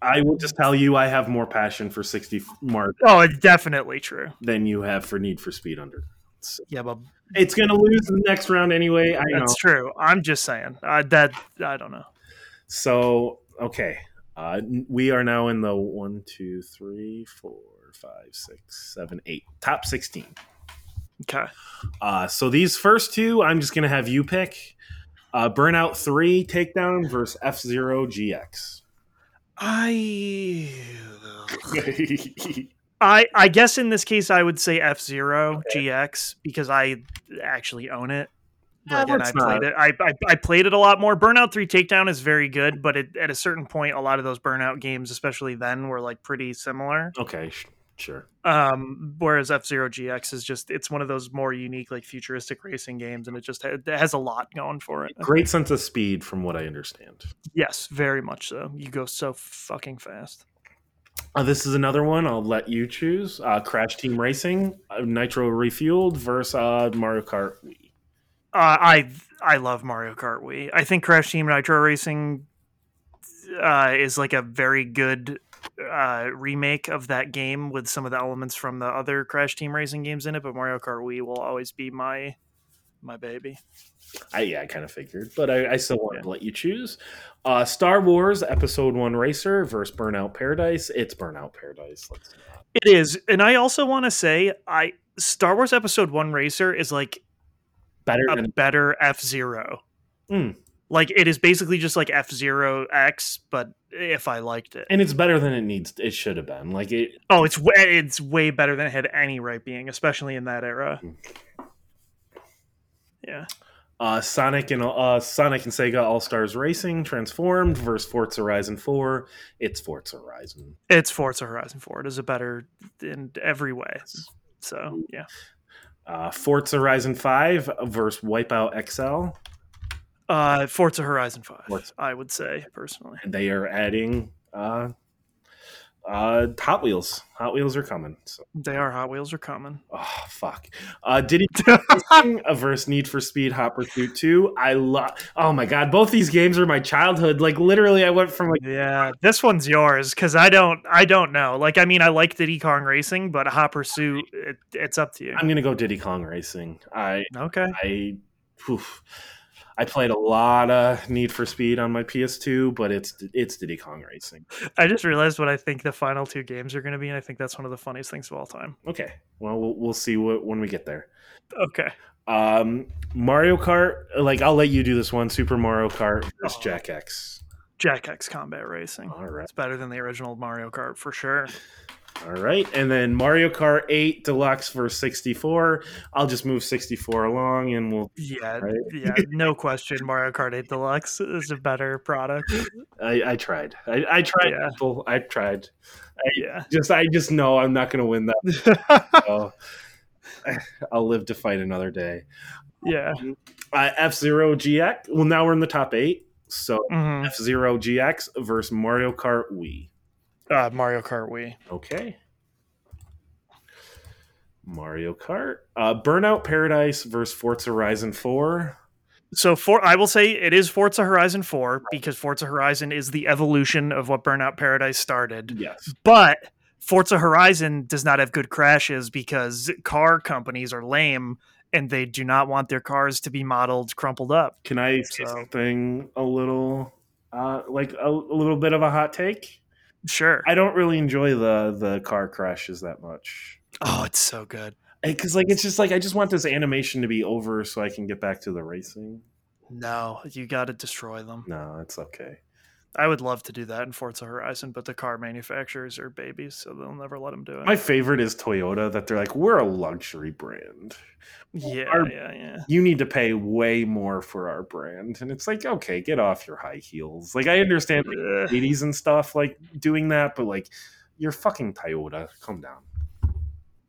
I will just tell you, I have more passion for 60 Mario Oh, it's definitely true. than you have for Need for Speed Underground. Yeah, but It's going to lose the next round anyway. I know. that's true. I'm just saying uh, that I don't know. So, okay. Uh, we are now in the one, two, three, four, five, six, seven, eight, top 16. Okay. Uh, so these first two, I'm just going to have you pick. Uh, Burnout 3 Takedown versus F Zero GX. I [laughs] [laughs] I I guess in this case I would say F Zero GX because I actually own it. Yeah, Again, I played not. it. I, I I played it a lot more. Burnout Three Takedown is very good, but it, at a certain point, a lot of those Burnout games, especially then, were like pretty similar. okay, sh- sure. Um, whereas F Zero GX is just it's one of those more unique, like futuristic racing games, and it just ha- it has a lot going for it. Great sense of speed, from what I understand. Yes, very much so. You go so fucking fast. Uh, this is another one. I'll let you choose. Uh, Crash Team Racing, uh, Nitro Refueled versus uh, Mario Kart Wii. Uh, I I love Mario Kart Wii. I think Crash Team Nitro Racing uh, is like a very good remake of that game with some of the elements from the other Crash Team Racing games in it, but Mario Kart Wii will always be my my baby. I yeah, I kind of figured, but I, I still wanted Yeah. to let you choose. Uh, Star Wars Episode One Racer versus Burnout Paradise. It's Burnout Paradise. It is, and I also want to say, I Star Wars Episode One Racer is like better a than better F Zero. Mm. Like it is basically just like F Zero X, but if I liked it, and it's better than it needs. It should have been. Like it. oh, it's way, it's way better than it had any right being, especially in that era. Mm. Yeah, Uh, Sonic and uh, Sonic and Sega All Stars Racing Transformed versus Forza Horizon Four. It's Forza Horizon. it's Forza Horizon Four. It is a better in every way. So yeah, Uh, Forza Horizon Five versus Wipeout XL. uh, Forza Horizon Five. Forza. I would say personally. They are adding uh, uh, Hot Wheels. Hot Wheels are coming. So, They are Hot Wheels are coming. oh fuck. Uh, Diddy [laughs] Racing versus Need for Speed Hot Pursuit Two. I love. Oh my god, both these games are my childhood. Like literally, I went from like Yeah, this one's yours because I don't, I don't know. Like, I mean, I like Diddy Kong Racing, but Hot Pursuit, it, it's up to you. I'm gonna go Diddy Kong Racing. I Okay, I, oof. I played a lot of Need for Speed on my PS2, but it's it's Diddy Kong Racing. I just realized what I think the final two games are going to be, and I think that's one of the funniest things of all time. Okay, well we'll, we'll see what when we get there. Okay, Um, Mario Kart, like I'll let you do this one. Super Mario Kart versus Oh. Jak X. Jak X Combat Racing. All right, It's better than the original Mario Kart for sure. All right, and then Mario Kart 8 Deluxe for 64. I'll just move 64 along, and we'll. Yeah, Right. yeah, no question. Mario Kart 8 Deluxe is a better product. I, I tried. I, I tried. Yeah. People. I tried. Yeah. Just I just know I'm not going to win that. [laughs] So [sighs] I'll live to fight another day. yeah. Uh, F Zero GX. Well, now we're in the top eight. So Mhm. F Zero GX versus Mario Kart Wii. Uh, Mario Kart Wii. Okay. Mario Kart. Uh, Burnout Paradise versus Forza Horizon 4. So for I will say it is Forza Horizon 4 because Forza Horizon is the evolution of what Burnout Paradise started. Yes. But Forza Horizon does not have good crashes because car companies are lame and they do not want their cars to be modeled crumpled up. Can I say So- something a little, uh, like a, a little bit of a hot take? Sure. I don't really enjoy the the car crashes that much. oh, it's so good. Because like it's just like I just want this animation to be over so I can get back to the racing. No, you got to destroy them. No, it's okay. I would love to do that in Forza Horizon, but the car manufacturers are babies, so they'll never let them do it. My favorite is Toyota that they're like we're a luxury brand. yeah, our- yeah, yeah. you need to pay way more for our brand. And it's like, okay, get off your high heels. Like, I understand like, Ugh. 80s and stuff, like doing that, but like, you're fucking Toyota. Calm down.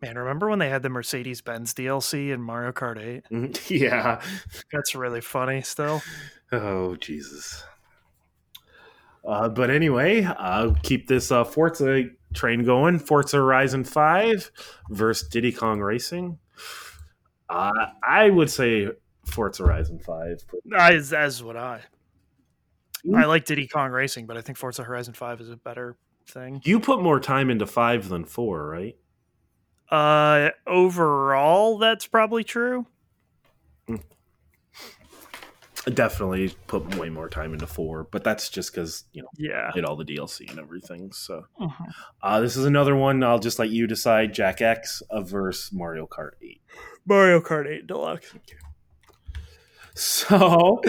Man, remember when they had the Mercedes Benz DLC in Mario Kart 8? Mhm. [laughs] yeah. That's really funny still. Oh, Jesus. Uh, but anyway, uh, keep this uh, Forza train going. Forza Horizon 5 versus Diddy Kong Racing. Uh, I would say Forza Horizon 5. As, as would I. I like Diddy Kong Racing, but I think Forza Horizon 5 is a better thing. You put more time into 5 than 4, right? Uh, overall, that's probably true. Definitely put way more time into four, but that's just because you know Yeah. I did all the DLC and everything. So Mhm. uh, this is another one. I'll just let you decide. Jak X versus Mario Kart Eight. Mario Kart 8 Deluxe. So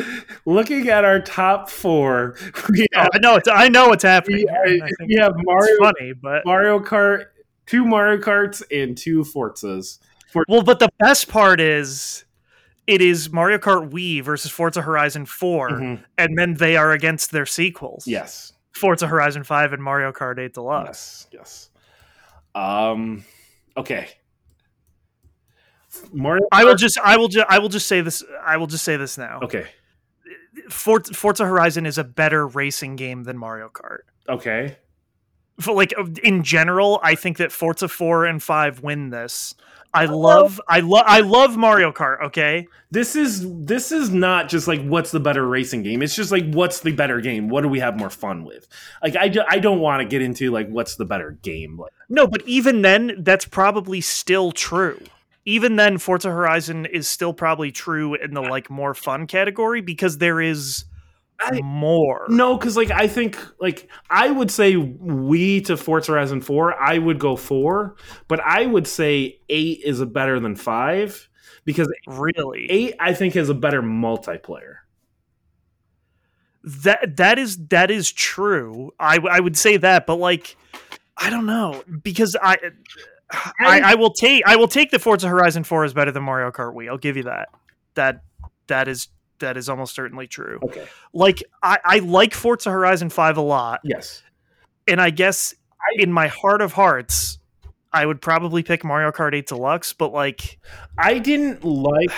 looking at our top four, we Oh, have, I know it's I know what's happening. we, here, I we have Mario funny, but Mario Kart, two Mario Karts, and two Forzas. well, but the best part is it is Mario Kart Wii versus Forza Horizon 4, Mhm. and then they are against their sequels. Yes, Forza Horizon 5 and Mario Kart 8 Deluxe. yes, yes. Um, okay. Mario. I will just I will just I will just say this I will just say this now. Okay. Forza, Forza Horizon is a better racing game than Mario Kart. Okay. For, like in general, I think that Forza 4 and 5 win this. I love I love I love Mario Kart, okay? This is this is not just like what's the better racing game. It's just like what's the better game. What do we have more fun with? Like I, I don't want to get into like what's the better game. Like No, but even then that's probably still true. Even then Forza Horizon is still probably true in the like more fun category because there is I- more. no, because like I think like I would say we to Forza Horizon Four. I would go four, but I would say eight is a better than five because Really. eight I think is a better multiplayer. that that is that is true. I I would say that, but like I don't know because I I, I will take I will take the Forza Horizon 4 is better than Mario Kart Wii. I'll give you that. That that is that is almost certainly true. Okay. Like I, I like Forza Horizon 5 a lot, Yes. and I guess in my heart of hearts, I would probably pick Mario Kart 8 Deluxe, but like I didn't like.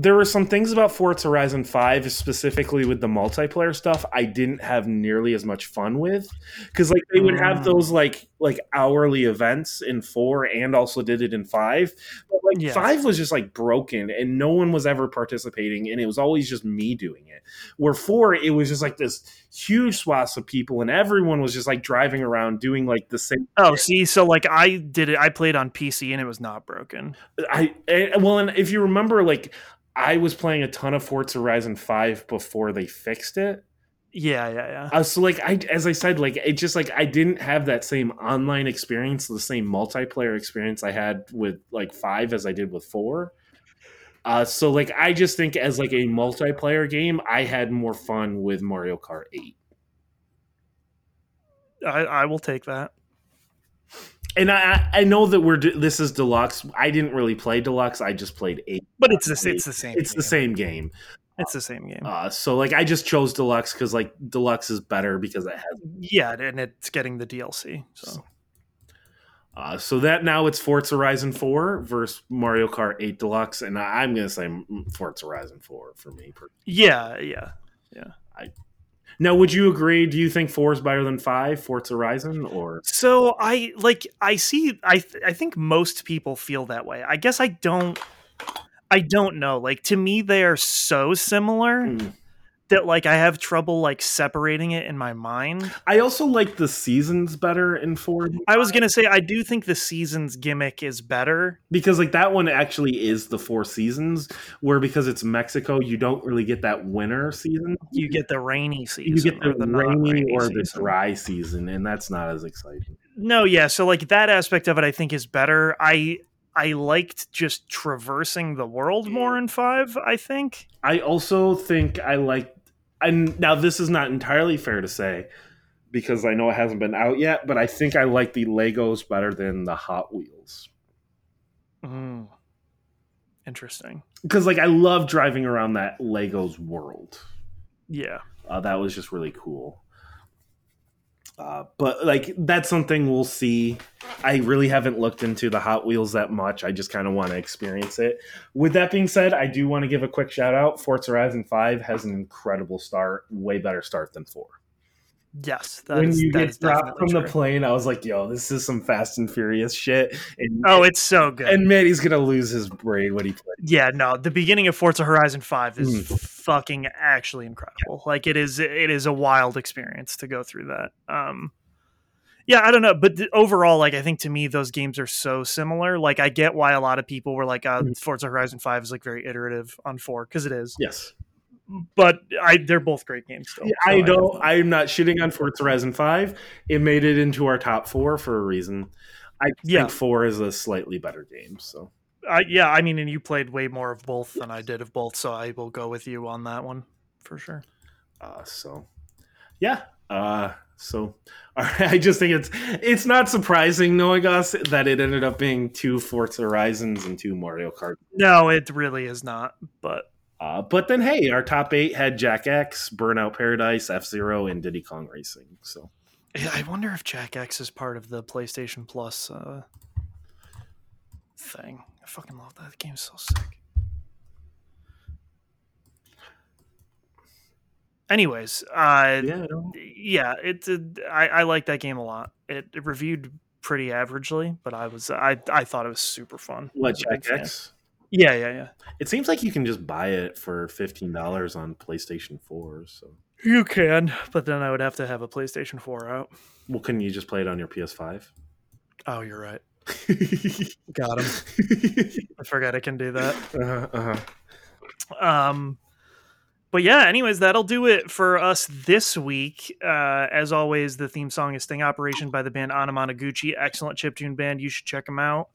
There were some things about Forza Horizon Five, specifically with the multiplayer stuff, I didn't have nearly as much fun with because like they would have Mm. those like like hourly events in four, and also did it in five. But like Yeah. five was just like broken, and no one was ever participating, and it was always just me doing it. Where four, it was just like this huge swaths of people, and everyone was just like driving around doing like the same. oh see, so like I did it I played on PC and it was not broken. I eh, well, and if you remember, like I was playing a ton of Forza Horizon Five before they fixed it. Yeah, yeah, yeah. Uh, so like I, as I said, like it just like I didn't have that same online experience, the same multiplayer experience I had with like five as I did with four. Uh, so like I just think as like a multiplayer game, I had more fun with Mario Kart Eight. I, I will take that. And I I know that we're this is deluxe. I didn't really play deluxe. I just played eight. But it's the it's the same. It's the same game. It's the same game. Uh, so like I just chose deluxe because like deluxe is better because it has. yeah, and it's getting the DLC. So Uh, so that now it's Forza Horizon Four versus Mario Kart Eight Deluxe, and I, I'm gonna say mm, Forza Horizon Four for me. Yeah, yeah, yeah. Now, would you agree? Do you think four is better than five, Forza Horizon, or So I like I see I th- I think most people feel that way. I guess I don't I don't know. Like to me they are so similar Mm. That like I have trouble like separating it in my mind. I also like the seasons better in four I was going to say I do think the season's gimmick is better. because like that one actually is the four seasons, where because it's Mexico, you don't really get that winter season. You get the rainy season You get the, or the rainy non-rainy or the season. dry season, and that's not as exciting. No, yeah. So like that aspect of it, I think is better. I I liked just traversing the world more mm. in five. I think. I also think I like, and now this is not entirely fair to say because I know it hasn't been out yet, but I think I like the Legos better than the Hot Wheels Mm. Interesting. because like I love driving around that Legos world. Yeah. Uh, that was just really cool. Uh, but like that's something we'll see. I really haven't looked into the Hot Wheels that much. I just kind of want to experience it. With that being said, I do want to give a quick shout out. Forza Horizon Five has an incredible start, way better start than four. Yes. that when is- you that get dropped from the plane, I was like, "Yo, this is some Fast and Furious shit." And, Oh, it's so good. and Manny's gonna lose his brain when he plays. yeah, no, the beginning of Forza Horizon 5 is Mm. fucking actually incredible. Like it is it is a wild experience to go through that. Um yeah, I don't know, but overall like I think to me those games are so similar. Like I get why a lot of people were like uh, Mhm. Forza Horizon 5 is like very iterative on 4 cuz it is. Yes, But I they're both great games still. Yeah, so I don't. them. I'm not shitting on Forza Horizon Five. It made it into our top four for a reason. I Yeah. think four is a slightly better game. So I, yeah, I mean and you played way more of both than I did of both, so I will go with you on that one for sure. Uh, so, yeah. Uh, so, right, [laughs] I just think it's it's not surprising knowing us that it ended up being two Forza Horizons and two Mario Kart. No, it really is not, but Uh, but then, hey, our top eight had Jak X, Burnout Paradise, F Zero, and Diddy Kong Racing. So, I wonder if Jak X is part of the PlayStation Plus uh, thing. I fucking love that. The game's so sick. Anyways, uh, yeah, yeah, it's a, I, I like that game a lot. it, it reviewed pretty averagely, but I was I I thought it was super fun. What Jak. X? Yeah, yeah, yeah. It seems like you can just buy it for fifteen dollars on PlayStation Four. So, You can, but then I would have to have a PlayStation 4 out. well, couldn't you just play it on your PS5? Oh, you're right. [laughs] Got him. I forgot I can do that. uh-huh, uh-huh. Um, but yeah, anyways, that'll do it for us this week. Uh, as always, the theme song is Sting Operation by the band Anamanaguchi. Excellent chiptune band. You should check them out.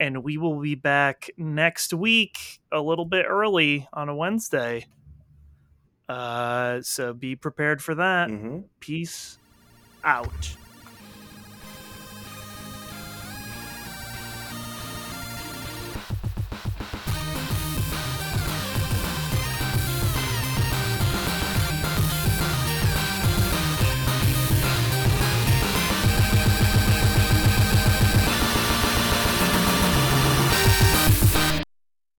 And we will be back next week a little bit early on a Wednesday. Uh, so be prepared for that. Mhm. Peace out.